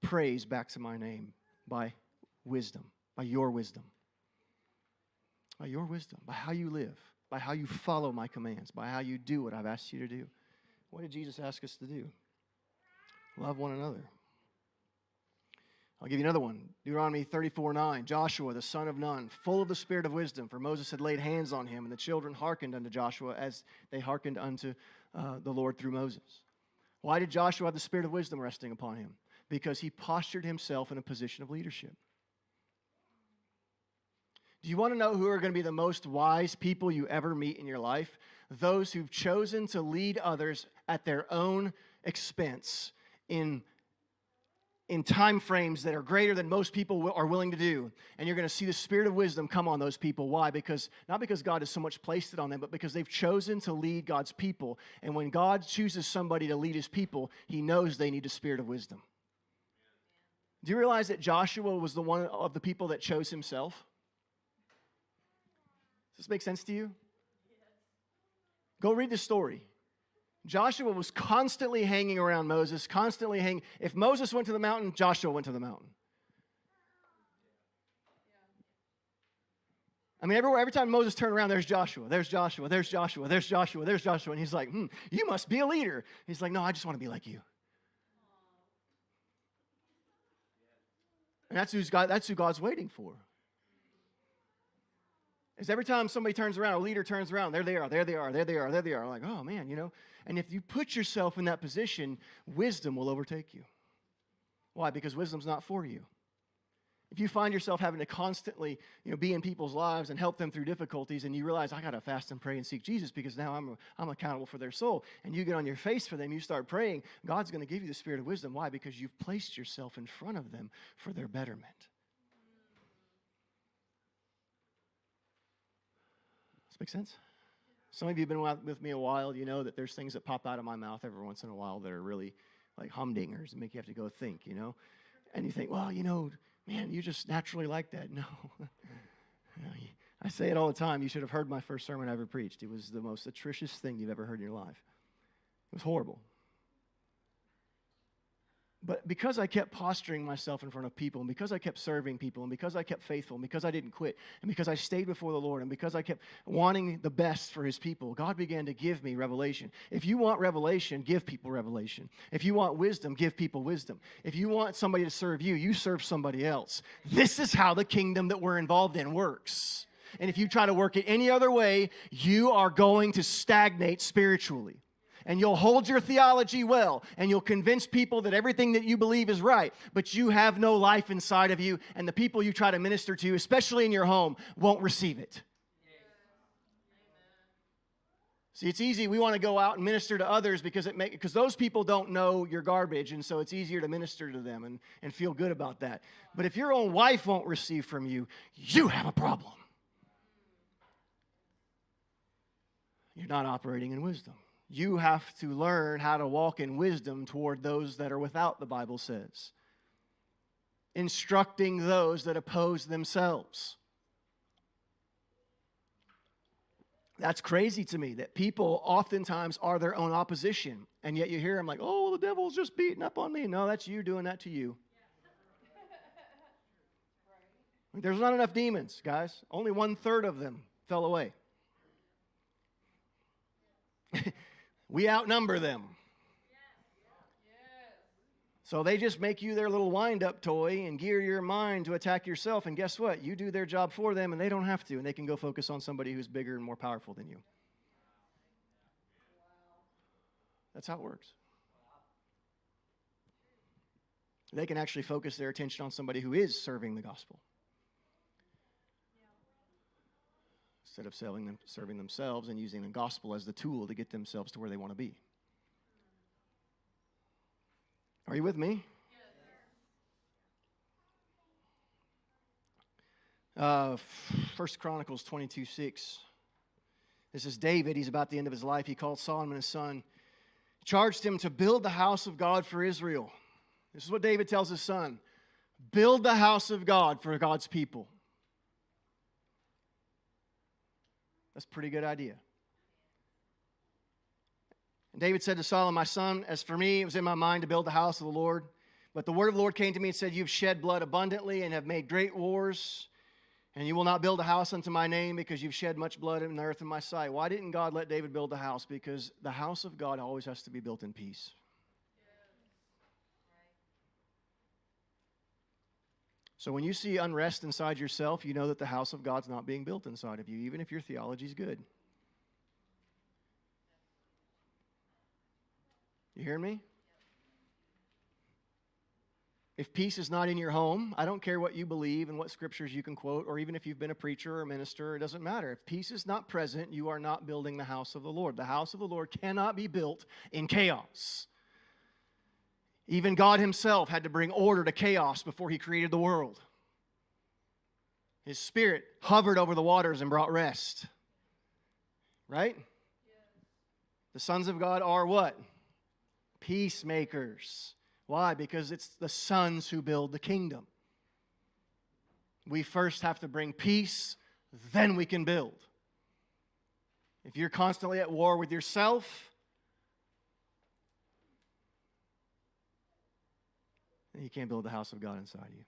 praise back to my name by wisdom, by your wisdom. By your wisdom, by how you live, by how you follow my commands, by how you do what I've asked you to do. What did Jesus ask us to do? Love one another. I'll give you another one. Deuteronomy 34 9. Joshua, the son of Nun, full of the spirit of wisdom, for Moses had laid hands on him, and the children hearkened unto Joshua as they hearkened unto uh, the Lord through Moses. Why did Joshua have the spirit of wisdom resting upon him? Because he postured himself in a position of leadership. Do you want to know who are going to be the most wise people you ever meet in your life? Those who've chosen to lead others at their own expense in in time frames that are greater than most people are willing to do. And you're going to see the spirit of wisdom come on those people. Why? Because not because god has so much placed it on them but because they've chosen to lead god's people. And when god chooses somebody to lead his people he knows they need a spirit of wisdom. Do you realize that joshua was the one of the people that chose himself? Does this make sense to you? Go read the story Joshua was constantly hanging around Moses, constantly hanging. If Moses went to the mountain, Joshua went to the mountain. I mean, everywhere, every time Moses turned around, there's Joshua, there's Joshua, there's Joshua, there's Joshua, there's Joshua. And he's like, hmm, you must be a leader. He's like, no, I just want to be like you. And that's, who's God, that's who God's waiting for is every time somebody turns around, a leader turns around, there they are, there they are, there they are, there they are. Like, oh man, you know. And if you put yourself in that position, wisdom will overtake you. Why? Because wisdom's not for you. If you find yourself having to constantly, you know, be in people's lives and help them through difficulties, and you realize I got to fast and pray and seek Jesus because now I'm, I'm accountable for their soul, and you get on your face for them, you start praying, God's going to give you the spirit of wisdom. Why? Because you've placed yourself in front of them for their betterment. Does this make sense? Some of you have been with me a while. You know that there's things that pop out of my mouth every once in a while that are really like humdingers and make you have to go think, you know? And you think, well, you know, man, you just naturally like that. No. I say it all the time. You should have heard my first sermon I ever preached. It was the most atrocious thing you've ever heard in your life. It was horrible. But because I kept posturing myself in front of people, and because I kept serving people, and because I kept faithful, and because I didn't quit, and because I stayed before the Lord, and because I kept wanting the best for His people, God began to give me revelation. If you want revelation, give people revelation. If you want wisdom, give people wisdom. If you want somebody to serve you, you serve somebody else. This is how the kingdom that we're involved in works. And if you try to work it any other way, you are going to stagnate spiritually. And you'll hold your theology well, and you'll convince people that everything that you believe is right, but you have no life inside of you, and the people you try to minister to, especially in your home, won't receive it. See, it's easy. We want to go out and minister to others because it make because those people don't know your garbage, and so it's easier to minister to them and, and feel good about that. But if your own wife won't receive from you, you have a problem. You're not operating in wisdom. You have to learn how to walk in wisdom toward those that are without, the Bible says. Instructing those that oppose themselves. That's crazy to me that people oftentimes are their own opposition. And yet you hear them like, oh, the devil's just beating up on me. No, that's you doing that to you. There's not enough demons, guys. Only one third of them fell away. we outnumber them. So they just make you their little wind up toy and gear your mind to attack yourself. And guess what? You do their job for them and they don't have to. And they can go focus on somebody who's bigger and more powerful than you. That's how it works. They can actually focus their attention on somebody who is serving the gospel. Instead of them, serving themselves and using the gospel as the tool to get themselves to where they want to be. Are you with me? Uh, First Chronicles 22 6. This is David. He's about the end of his life. He called Solomon his son, charged him to build the house of God for Israel. This is what David tells his son build the house of God for God's people. That's a pretty good idea. And David said to Solomon, My son, as for me, it was in my mind to build the house of the Lord. But the word of the Lord came to me and said, You've shed blood abundantly and have made great wars, and you will not build a house unto my name because you've shed much blood in the earth in my sight. Why didn't God let David build the house? Because the house of God always has to be built in peace. So when you see unrest inside yourself, you know that the house of God's not being built inside of you, even if your theology is good. You hear me? If peace is not in your home, I don't care what you believe and what scriptures you can quote, or even if you've been a preacher or a minister, it doesn't matter. If peace is not present, you are not building the house of the Lord. The house of the Lord cannot be built in chaos. Even God Himself had to bring order to chaos before He created the world. His Spirit hovered over the waters and brought rest. Right? The sons of God are what? peacemakers. Why? Because it's the sons who build the kingdom. We first have to bring peace, then we can build. If you're constantly at war with yourself, then you can't build the house of God inside you.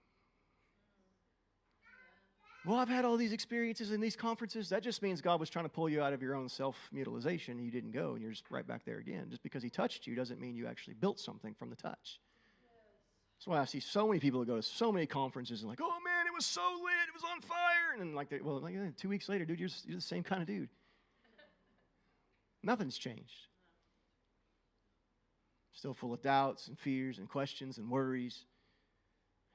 Well, I've had all these experiences in these conferences. That just means God was trying to pull you out of your own self mutilization you didn't go and you're just right back there again. Just because He touched you doesn't mean you actually built something from the touch. That's why I see so many people that go to so many conferences and like, oh man, it was so lit, it was on fire, and then like, well, like eh, two weeks later, dude, you're, you're the same kind of dude. Nothing's changed. Still full of doubts and fears and questions and worries,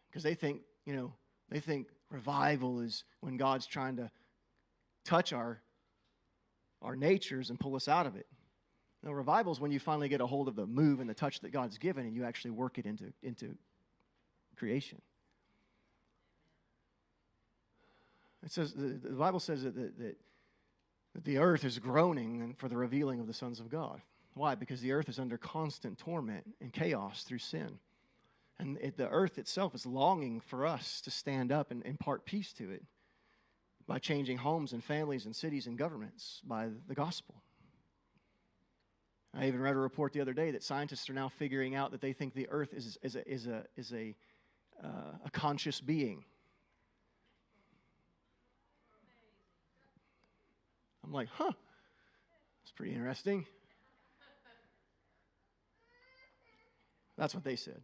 because they think, you know, they think Revival is when God's trying to touch our, our natures and pull us out of it. No, revival is when you finally get a hold of the move and the touch that God's given and you actually work it into, into creation. It says the, the Bible says that, that, that the earth is groaning for the revealing of the sons of God. Why? Because the earth is under constant torment and chaos through sin. And it, the earth itself is longing for us to stand up and impart peace to it by changing homes and families and cities and governments by the gospel. I even read a report the other day that scientists are now figuring out that they think the earth is, is a, is a, is a, uh, a conscious being. I'm like, huh, that's pretty interesting. That's what they said.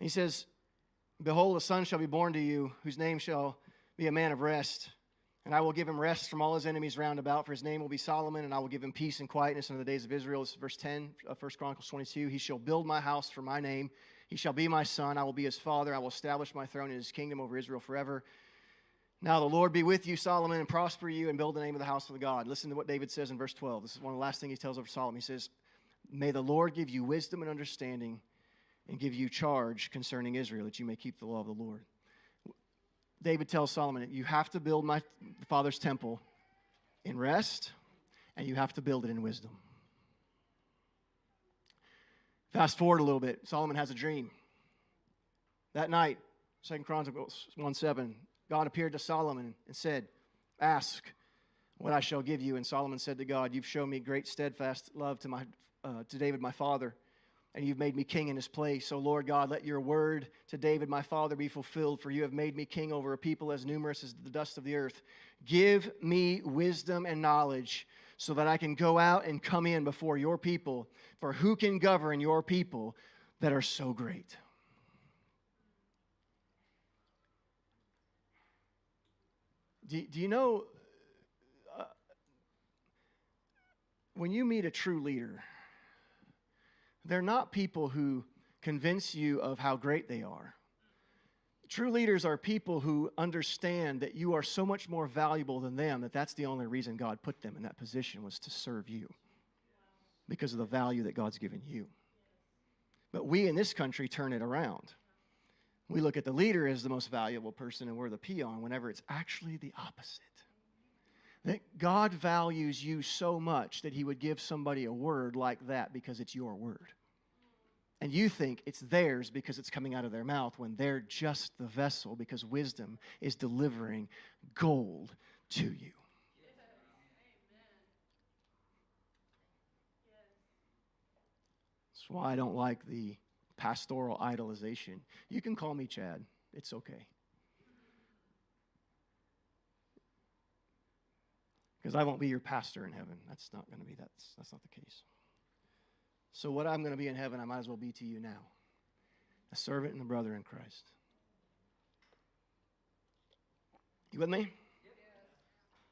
He says, Behold, a son shall be born to you, whose name shall be a man of rest. And I will give him rest from all his enemies round about, for his name will be Solomon, and I will give him peace and quietness in the days of Israel. This is verse 10 of 1 Chronicles 22. He shall build my house for my name. He shall be my son. I will be his father. I will establish my throne and his kingdom over Israel forever. Now the Lord be with you, Solomon, and prosper you, and build the name of the house of the God. Listen to what David says in verse 12. This is one of the last things he tells over Solomon. He says, May the Lord give you wisdom and understanding, and give you charge concerning Israel, that you may keep the law of the Lord. David tells Solomon, You have to build my father's temple in rest, and you have to build it in wisdom. Fast forward a little bit. Solomon has a dream. That night, Second Chronicles 1 7, God appeared to Solomon and said, Ask what I shall give you. And Solomon said to God, You've shown me great steadfast love to, my, uh, to David, my father and you've made me king in his place. So, Lord God, let your word to David, my father, be fulfilled, for you have made me king over a people as numerous as the dust of the earth. Give me wisdom and knowledge so that I can go out and come in before your people. For who can govern your people that are so great? Do, do you know uh, when you meet a true leader? They're not people who convince you of how great they are. True leaders are people who understand that you are so much more valuable than them that that's the only reason God put them in that position was to serve you because of the value that God's given you. But we in this country turn it around. We look at the leader as the most valuable person and we're the peon whenever it's actually the opposite. That God values you so much that He would give somebody a word like that because it's your word. And you think it's theirs because it's coming out of their mouth when they're just the vessel because wisdom is delivering gold to you. That's why I don't like the pastoral idolization. You can call me Chad, it's okay. Because I won't be your pastor in heaven. That's not going to be that's that's not the case. So what I'm going to be in heaven, I might as well be to you now. A servant and a brother in Christ. You with me?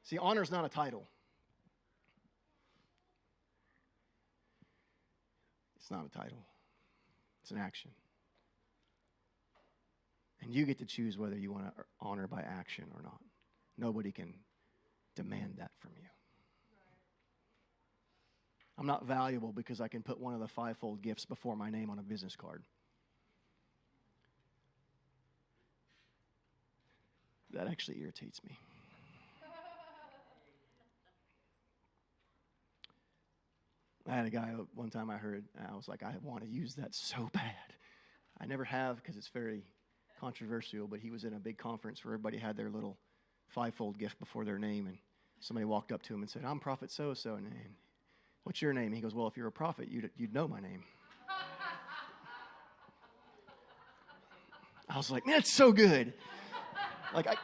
See, honor is not a title. It's not a title. It's an action. And you get to choose whether you want to honor by action or not. Nobody can demand that from you. I'm not valuable because I can put one of the fivefold gifts before my name on a business card. That actually irritates me. I had a guy one time I heard, I was like, I want to use that so bad. I never have because it's very controversial, but he was in a big conference where everybody had their little fivefold gift before their name, and somebody walked up to him and said, I'm prophet so and so. And what's your name? He goes, Well, if you're a prophet, you'd, you'd know my name. I was like, Man, it's so good. Like, I,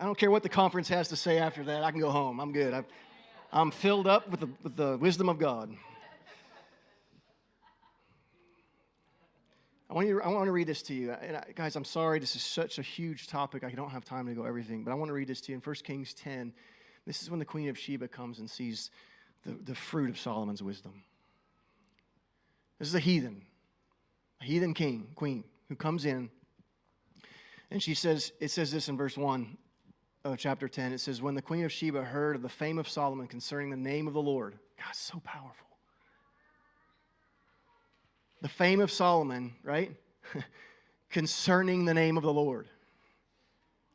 I don't care what the conference has to say after that. I can go home. I'm good. i I'm filled up with the, with the wisdom of God. I want, you, I want to read this to you. And I, guys, I'm sorry, this is such a huge topic. I don't have time to go everything, but I want to read this to you in 1 Kings 10. This is when the Queen of Sheba comes and sees the, the fruit of Solomon's wisdom. This is a heathen, a heathen king, queen, who comes in. And she says, it says this in verse 1 of chapter 10. It says, When the Queen of Sheba heard of the fame of Solomon concerning the name of the Lord, God, so powerful the fame of Solomon, right? Concerning the name of the Lord.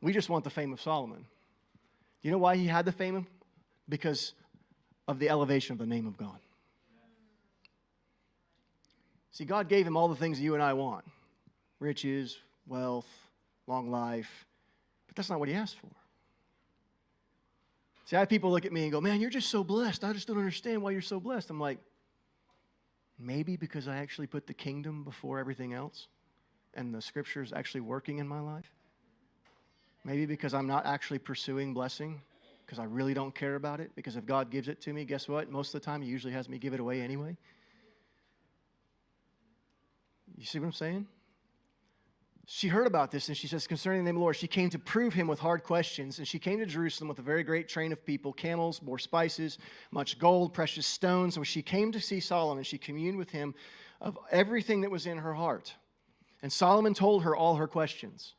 We just want the fame of Solomon. You know why he had the fame? Because of the elevation of the name of God. See, God gave him all the things you and I want riches, wealth, long life, but that's not what he asked for. See, I have people look at me and go, Man, you're just so blessed. I just don't understand why you're so blessed. I'm like, Maybe because I actually put the kingdom before everything else and the scripture is actually working in my life. Maybe because I'm not actually pursuing blessing because I really don't care about it. Because if God gives it to me, guess what? Most of the time, He usually has me give it away anyway. You see what I'm saying? she heard about this and she says, concerning the name of the Lord, she came to prove him with hard questions. And she came to Jerusalem with a very great train of people, camels, more spices, much gold, precious stones. So she came to see Solomon. She communed with him of everything that was in her heart. And Solomon told her all her questions.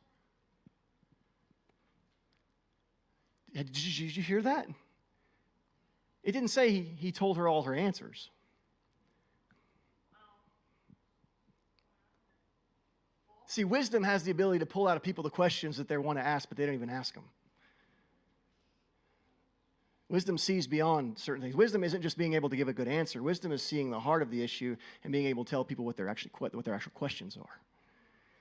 Did you, did you hear that? It didn't say he, he told her all her answers. See, wisdom has the ability to pull out of people the questions that they want to ask, but they don't even ask them. Wisdom sees beyond certain things. Wisdom isn't just being able to give a good answer. Wisdom is seeing the heart of the issue and being able to tell people what their actually what their actual questions are.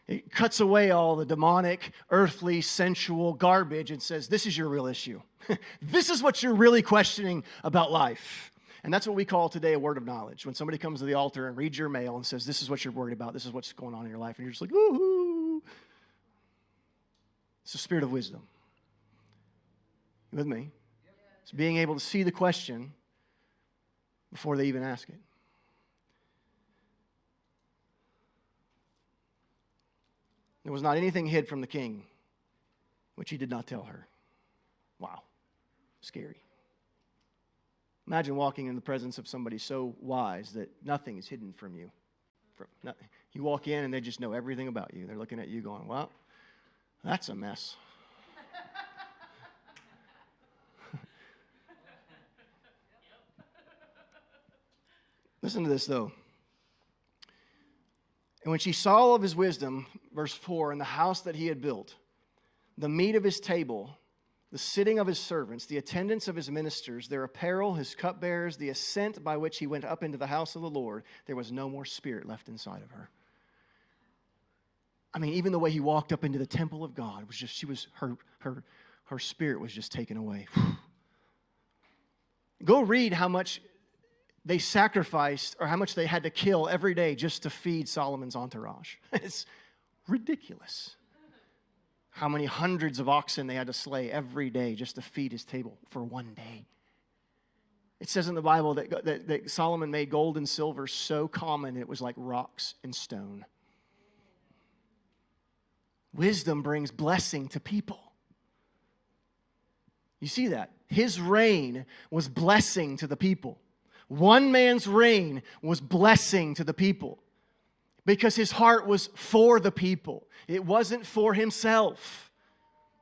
It cuts away all the demonic, earthly, sensual garbage and says, "This is your real issue. this is what you're really questioning about life." And that's what we call today a word of knowledge. When somebody comes to the altar and reads your mail and says, This is what you're worried about, this is what's going on in your life, and you're just like, Ooh. It's the spirit of wisdom. You with me? It's being able to see the question before they even ask it. There was not anything hid from the king, which he did not tell her. Wow, scary. Imagine walking in the presence of somebody so wise that nothing is hidden from you. From. You walk in and they just know everything about you. They're looking at you going, well, that's a mess. Listen to this, though. And when she saw all of his wisdom, verse 4, in the house that he had built, the meat of his table, the sitting of his servants, the attendance of his ministers, their apparel, his cupbearers, the ascent by which he went up into the house of the Lord, there was no more spirit left inside of her. I mean, even the way he walked up into the temple of God was just, she was, her, her, her spirit was just taken away. Go read how much they sacrificed or how much they had to kill every day just to feed Solomon's entourage. it's ridiculous how many hundreds of oxen they had to slay every day just to feed his table for one day. It says in the Bible that, that, that, Solomon made gold and silver so common it was like rocks and stone. Wisdom brings blessing to people. You see that? His reign was blessing to the people. One man's reign was blessing to the people because his heart was for the people, it wasn't for himself.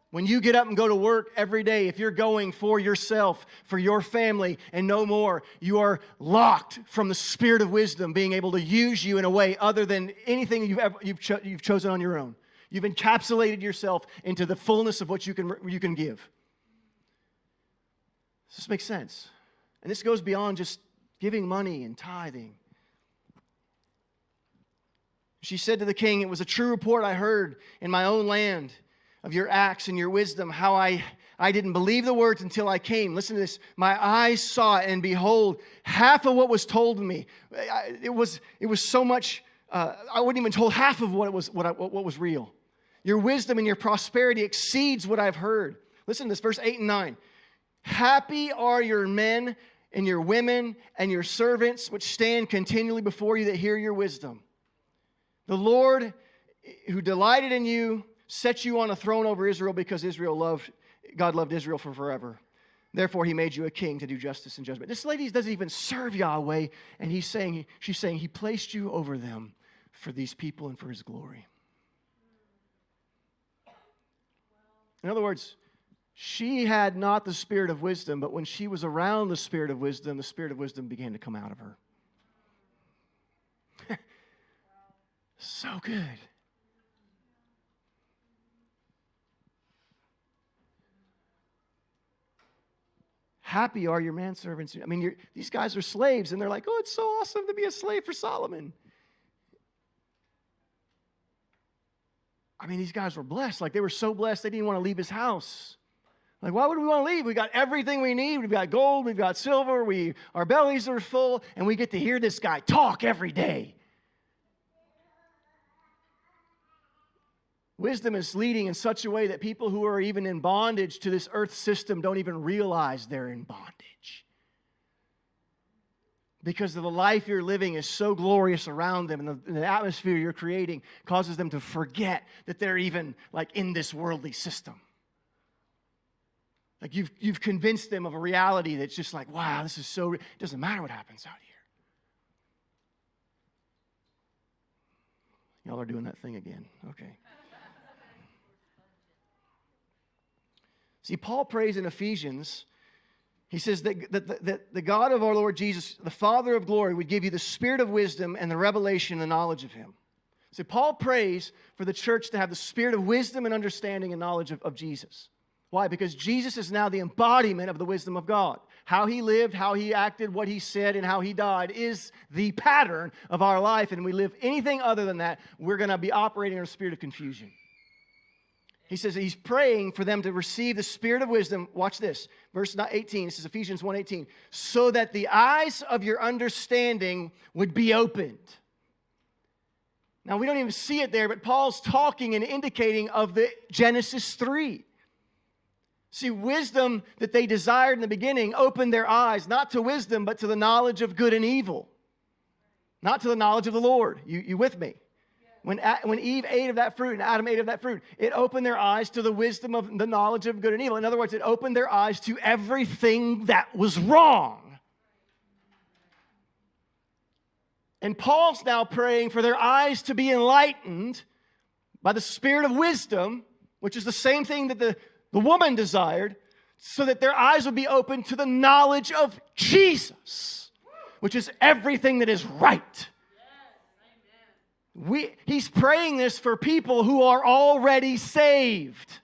When you get up and go to work every day, if you're going for yourself, for your family, and no more, you are locked from the spirit of wisdom being able to use you in a way other than anything you've, ever, you've, cho- you've chosen on your own. You've encapsulated yourself into the fullness of what you can, you can give. Does this make sense? And this goes beyond just giving money and tithing. She said to the king, It was a true report I heard in my own land of your acts and your wisdom, how I, I didn't believe the words until I came. Listen to this. My eyes saw it, and behold, half of what was told to me. It was, it was so much, uh, I wouldn't even told half of what, was, what, I, what was real. Your wisdom and your prosperity exceeds what I've heard. Listen to this, verse 8 and 9. Happy are your men and your women and your servants which stand continually before you that hear your wisdom. The Lord eh, who delighted in you set you on a throne over Israel because Israel loved God loved Israel for forever. Therefore, he made you a king to do justice and judgment. This lady doesn't even serve Yahweh, and he's saying, she's saying, He placed you over them for these people and for his glory. In other words, she had not the spirit of wisdom, but when she was around the spirit of wisdom, the spirit of wisdom began to come out of her. So good. Happy are your manservants. I mean, these guys are slaves, and they're like, oh, it's so awesome to be a slave for Solomon. I mean, these guys were blessed. Like, they were so blessed, they didn't want to leave his house. Like, why would we want to leave? We got everything we need. We've got gold, we've got silver, we, our bellies are full, and we get to hear this guy talk every day. Wisdom is leading in such a way that people who are even in bondage to this earth system don't even realize they're in bondage. because of the life you're living is so glorious around them and the, the, atmosphere you're creating causes them to forget that they're even like in this worldly system like you've, you've convinced them of a reality that's just like wow this is so it doesn't matter what happens out here y'all are doing that thing again okay see paul prays in ephesians he says that, that, that, the God of our Lord Jesus, the Father of glory, would give you the spirit of wisdom and the revelation and the knowledge of him. So Paul prays for the church to have the spirit of wisdom and understanding and knowledge of, of Jesus. Why? Because Jesus is now the embodiment of the wisdom of God. How he lived, how he acted, what he said, and how he died is the pattern of our life. And we live anything other than that, we're going to be operating in a spirit of confusion. He says he's praying for them to receive the spirit of wisdom. Watch this. Verse 18, this is Ephesians 1:18. So that the eyes of your understanding would be opened. Now we don't even see it there, but Paul's talking and indicating of the Genesis 3. See, wisdom that they desired in the beginning opened their eyes, not to wisdom, but to the knowledge of good and evil. Not to the knowledge of the Lord. You, you with me? When, when Eve ate of that fruit and Adam ate of that fruit, it opened their eyes to the wisdom of the knowledge of good and evil. In other words, it opened their eyes to everything that was wrong. And Paul's now praying for their eyes to be enlightened by the spirit of wisdom, which is the same thing that the, the woman desired, so that their eyes would be open to the knowledge of Jesus, which is everything that is right we, he's praying this for people who are already saved.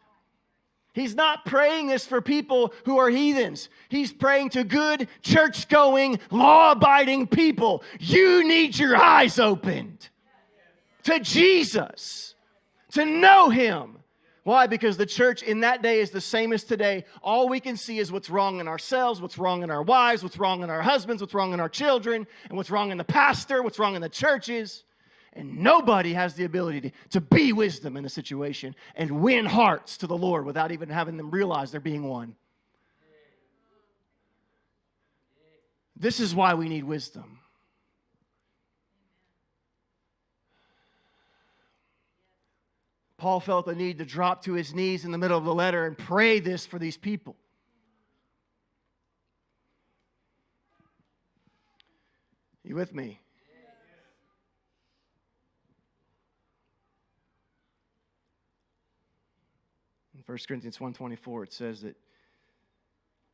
He's not praying this for people who are heathens. He's praying to good, church going, law abiding people. You need your eyes opened to Jesus, to know Him. Why? Because the church in that day is the same as today. All we can see is what's wrong in ourselves, what's wrong in our wives, what's wrong in our husbands, what's wrong in our children, and what's wrong in the pastor, what's wrong in the churches. And nobody has the ability to, to be wisdom in a situation and win hearts to the Lord without even having them realize they're being won. This is why we need wisdom. Paul felt the need to drop to his knees in the middle of the letter and pray this for these people. You with me? In 1 Corinthians 1.24, it says that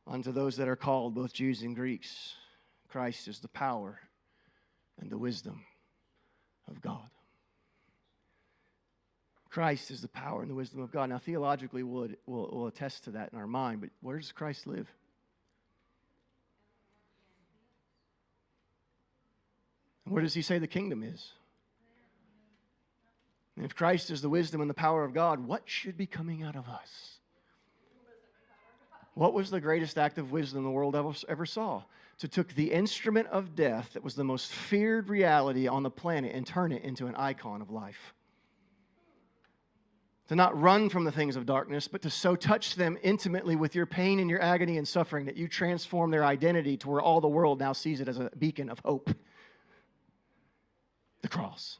unto those that are called, both Jews and Greeks, Christ is the power and the wisdom of God. Christ is the power and the wisdom of God. Now, theologically, we'll, we'll, we'll attest to that in our mind, but where does Christ live? And where does he say the kingdom is? And if Christ is the wisdom and the power of God, what should be coming out of us? What was the greatest act of wisdom the world ever, ever saw? To took the instrument of death that was the most feared reality on the planet and turn it into an icon of life. To not run from the things of darkness, but to so touch them intimately with your pain and your agony and suffering that you transform their identity to where all the world now sees it as a beacon of hope. The cross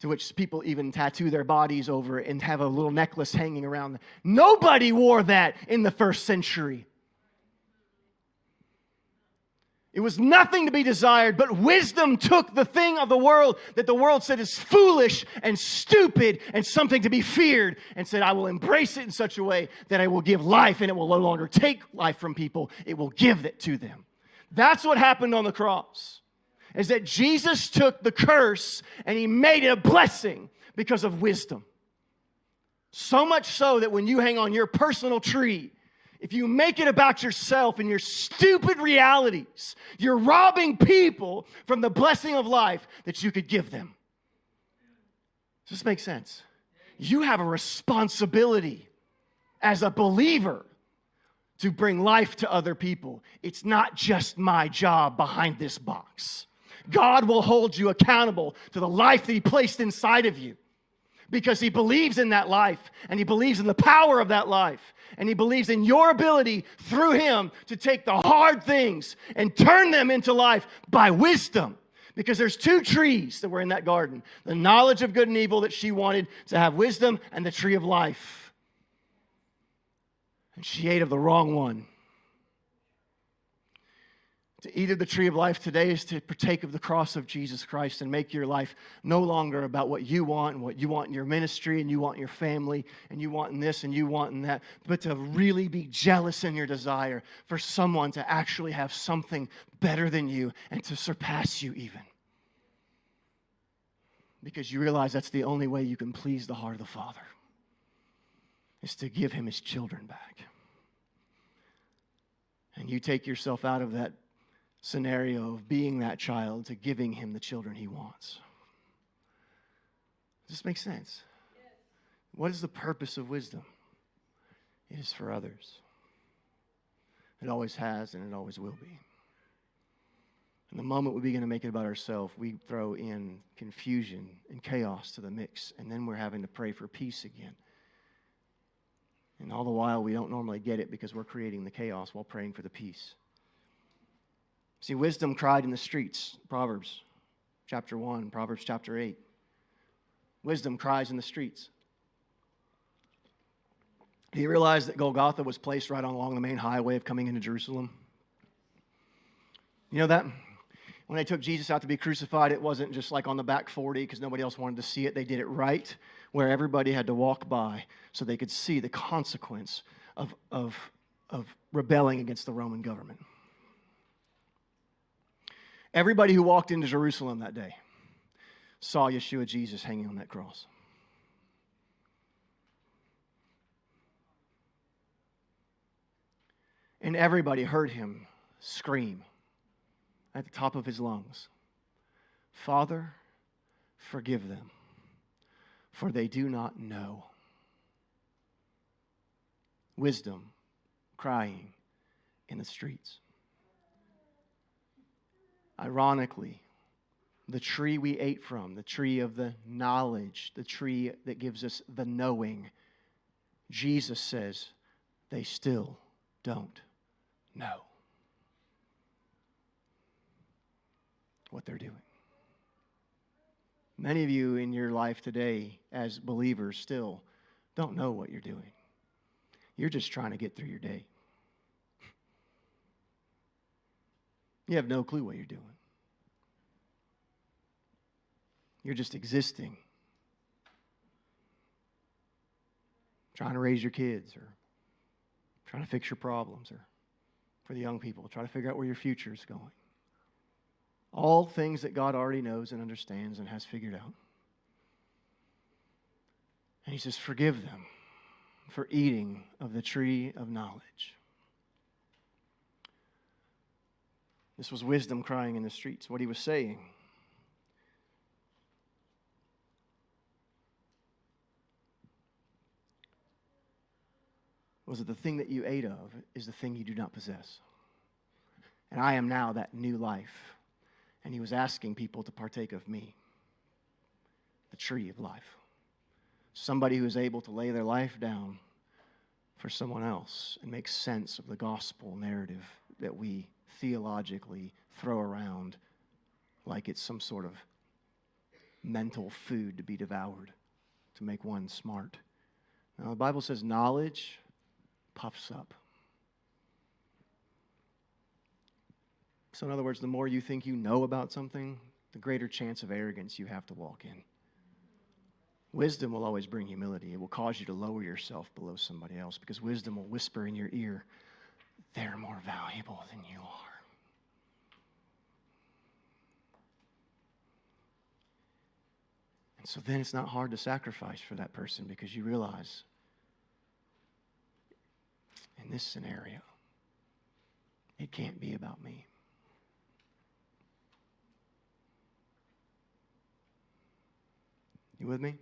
to which people even tattoo their bodies over and have a little necklace hanging around. Nobody wore that in the first century. It was nothing to be desired, but wisdom took the thing of the world that the world said is foolish and stupid and something to be feared and said, I will embrace it in such a way that I will give life and it will no longer take life from people, it will give it to them. That's what happened on the cross is that Jesus took the curse and he made it a blessing because of wisdom. So much so that when you hang on your personal tree, if you make it about yourself and your stupid realities, you're robbing people from the blessing of life that you could give them. Does this make sense? You have a responsibility as a believer to bring life to other people. It's not just my job behind this box. God will hold you accountable to the life that He placed inside of you. Because he believes in that life and he believes in the power of that life and he believes in your ability through him to take the hard things and turn them into life by wisdom. Because there's two trees that were in that garden the knowledge of good and evil that she wanted to have wisdom and the tree of life. And she ate of the wrong one to eat of the tree of life today is to partake of the cross of Jesus Christ and make your life no longer about what you want and what you want in your ministry and you want in your family and you want in this and you want in that, but to really be jealous in your desire for someone to actually have something better than you and to surpass you, even. Because you realize that's the only way you can please the heart of the Father, is to give him his children back. And you take yourself out of that scenario of being that child to giving him the children he wants. Does this make sense? What is the purpose of wisdom? It is for others. It always has and it always will be. And the moment we begin to make it about ourselves, we throw in confusion and chaos to the mix, and then we're having to pray for peace again. And all the while, we don't normally get it because we're creating the chaos while praying for the peace. See, wisdom cried in the streets, Proverbs chapter 1, Proverbs chapter 8. Wisdom cries in the streets. Do you realize that Golgotha was placed right along the main highway of coming into Jerusalem? You know that? When they took Jesus out to be crucified, it wasn't just like on the back 40 because nobody else wanted to see it. They did it right where everybody had to walk by so they could see the consequence of, of, of rebelling against the Roman government. Everybody who walked into Jerusalem that day saw Yeshua Jesus hanging on that cross. And everybody heard him scream at the top of his lungs Father, forgive them, for they do not know. Wisdom crying in the streets. Ironically, the tree we ate from, the tree of the knowledge, the tree that gives us the knowing, Jesus says they still don't know what they're doing. Many of you in your life today, as believers, still don't know what you're doing. You're just trying to get through your day. You have no clue what you're doing. You're just existing, trying to raise your kids or trying to fix your problems or for the young people, trying to figure out where your future is going. All things that God already knows and understands and has figured out. And He says, Forgive them for eating of the tree of knowledge. This was wisdom crying in the streets, what he was saying. Was it the thing that you ate of is the thing you do not possess? And I am now that new life. And he was asking people to partake of me, the tree of life. Somebody who is able to lay their life down for someone else and make sense of the gospel narrative that we theologically throw around like it's some sort of mental food to be devoured to make one smart. Now, the Bible says knowledge puffs up. So, in other words, the more you think you know about something, the greater chance of arrogance you have to walk in. Wisdom will always bring humility. It will cause you to lower yourself below somebody else because wisdom will whisper in your ear, they're more valuable than you are. And so then it's not hard to sacrifice for that person because you realize in this scenario, it can't be about me. You with me?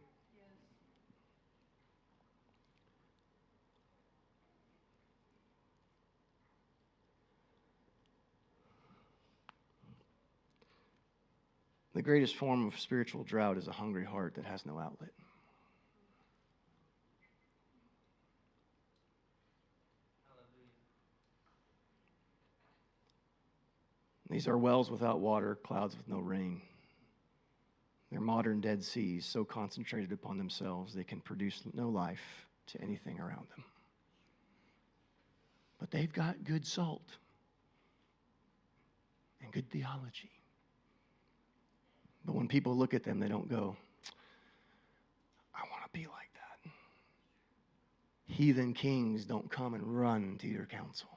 The greatest form of spiritual drought is a hungry heart that has no outlet. These are wells without water, clouds with no rain. They're modern Dead Seas, so concentrated upon themselves they can produce no life to anything around them. But they've got good salt and good theology. But when people look at them, they don't go, I want to be like that. Heathen kings don't come and run to your counsel.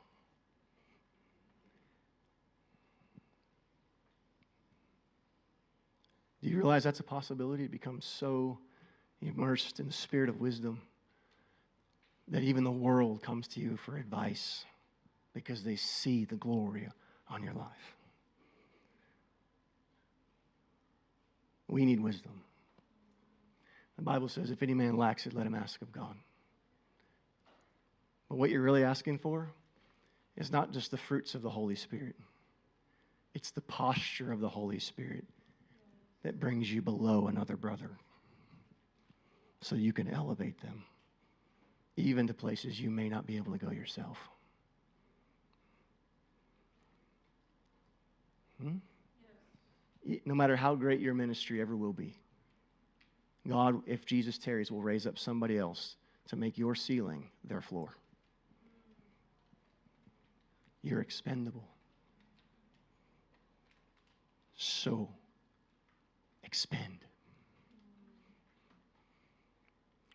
Do you realize that's a possibility to become so immersed in the spirit of wisdom that even the world comes to you for advice because they see the glory on your life? We need wisdom. The Bible says, if any man lacks it, let him ask of God. But what you're really asking for is not just the fruits of the Holy Spirit, it's the posture of the Holy Spirit that brings you below another brother so you can elevate them, even to places you may not be able to go yourself. Hmm? No matter how great your ministry ever will be, God, if Jesus tarries, will raise up somebody else to make your ceiling their floor. You're expendable. So expend.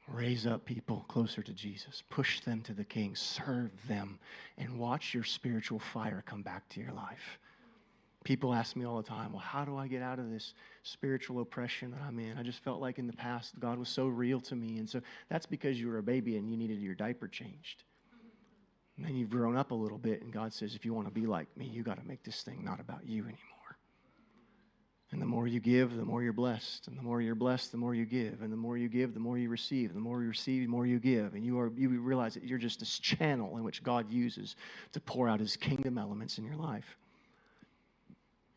Raise up people closer to Jesus. Push them to the King. Serve them. And watch your spiritual fire come back to your life. People ask me all the time, well, how do I get out of this spiritual oppression that I'm in? I just felt like in the past God was so real to me. And so that's because you were a baby and you needed your diaper changed. And then you've grown up a little bit, and God says, if you want to be like me, you got to make this thing not about you anymore. And the more you give, the more you're blessed. And the more you're blessed, the more you give. And the more you give, the more you receive. And the more you receive, the more you give. And you, are, you realize that you're just this channel in which God uses to pour out his kingdom elements in your life.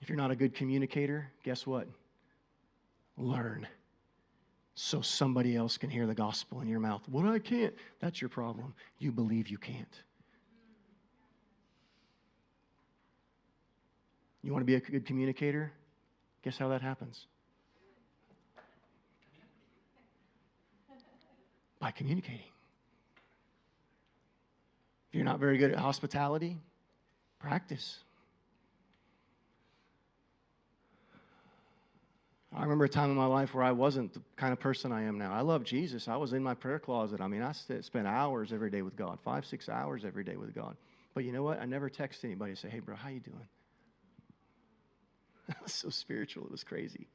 If you're not a good communicator, guess what? Learn so somebody else can hear the gospel in your mouth. What I can't, that's your problem. You believe you can't. You want to be a good communicator? Guess how that happens? By communicating. If you're not very good at hospitality, practice. I remember a time in my life where I wasn't the kind of person I am now. I love Jesus. I was in my prayer closet. I mean, I spent hours every day with God, five, six hours every day with God. But you know what? I never text anybody and say, hey, bro, how you doing? That was so spiritual, it was crazy.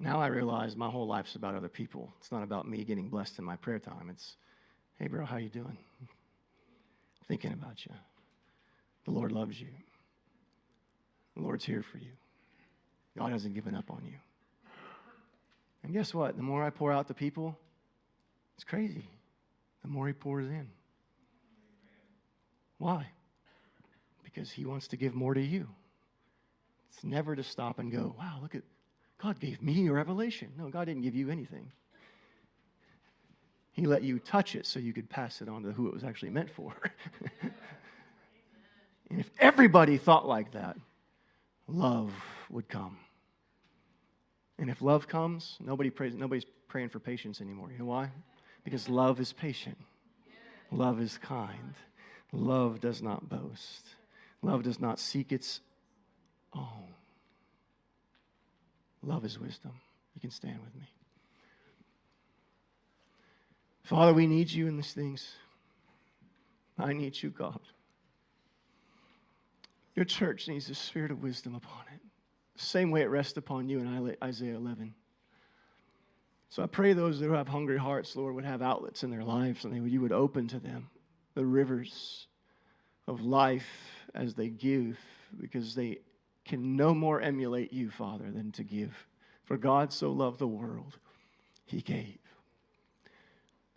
Now I realize my whole life's about other people. It's not about me getting blessed in my prayer time. It's, hey, bro, how you doing? Thinking about you. The Lord loves you. The Lord's here for you. God hasn't given up on you. And guess what? The more I pour out to people, it's crazy. The more He pours in. Why? Because He wants to give more to you. It's never to stop and go, wow, look at, God gave me a revelation. No, God didn't give you anything. He let you touch it so you could pass it on to who it was actually meant for. and if everybody thought like that, love would come. And if love comes, nobody prays, nobody's praying for patience anymore. You know why? Because love is patient, love is kind, Love does not boast. Love does not seek its own. Love is wisdom. You can stand with me. Father, we need you in these things. I need you, God. Your church needs the spirit of wisdom upon it, the same way it rests upon you in Isaiah 11. So I pray those who have hungry hearts, Lord, would have outlets in their lives and you would open to them the rivers of life as they give because they can no more emulate you, Father, than to give. For God so loved the world, he gave.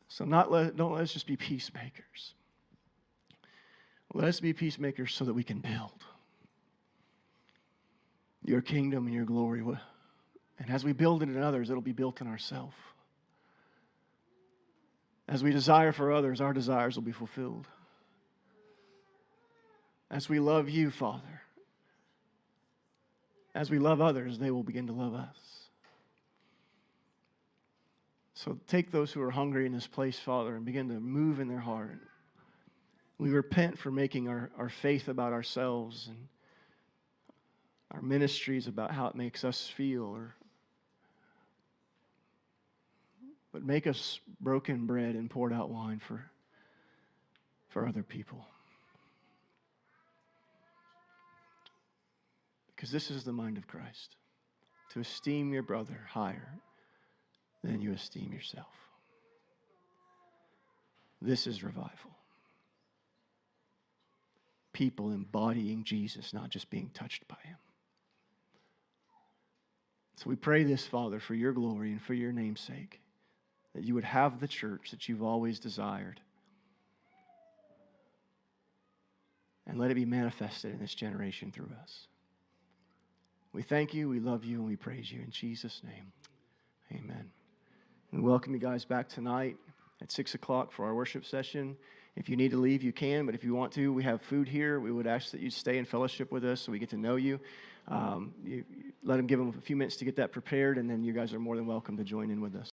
So not let, don't let us just be peacemakers. Let us be peacemakers so that we can build your kingdom and your glory. And as we build it in others, it'll be built in ourselves. As we desire for others, our desires will be fulfilled. As we love you, Father, as we love others, they will begin to love us. So take those who are hungry in this place, Father, and begin to move in their heart. We repent for making our, our faith about ourselves and our ministries about how it makes us feel or but make us broken bread and poured out wine for, for other people. Because this is the mind of Christ to esteem your brother higher than you esteem yourself. This is revival. People embodying Jesus, not just being touched by him. So we pray this, Father, for your glory and for your name's sake that you would have the church that you've always desired. And let it be manifested in this generation through us. We thank you, we love you, and we praise you in Jesus' name. Amen. We welcome you guys back tonight at 6 o'clock for our worship session. If you need to leave, you can, but if you want to, we have food here. We would ask that you stay in fellowship with us so we get to know you. Um, you let them give them a few minutes to get that prepared, and then you guys are more than welcome to join in with us.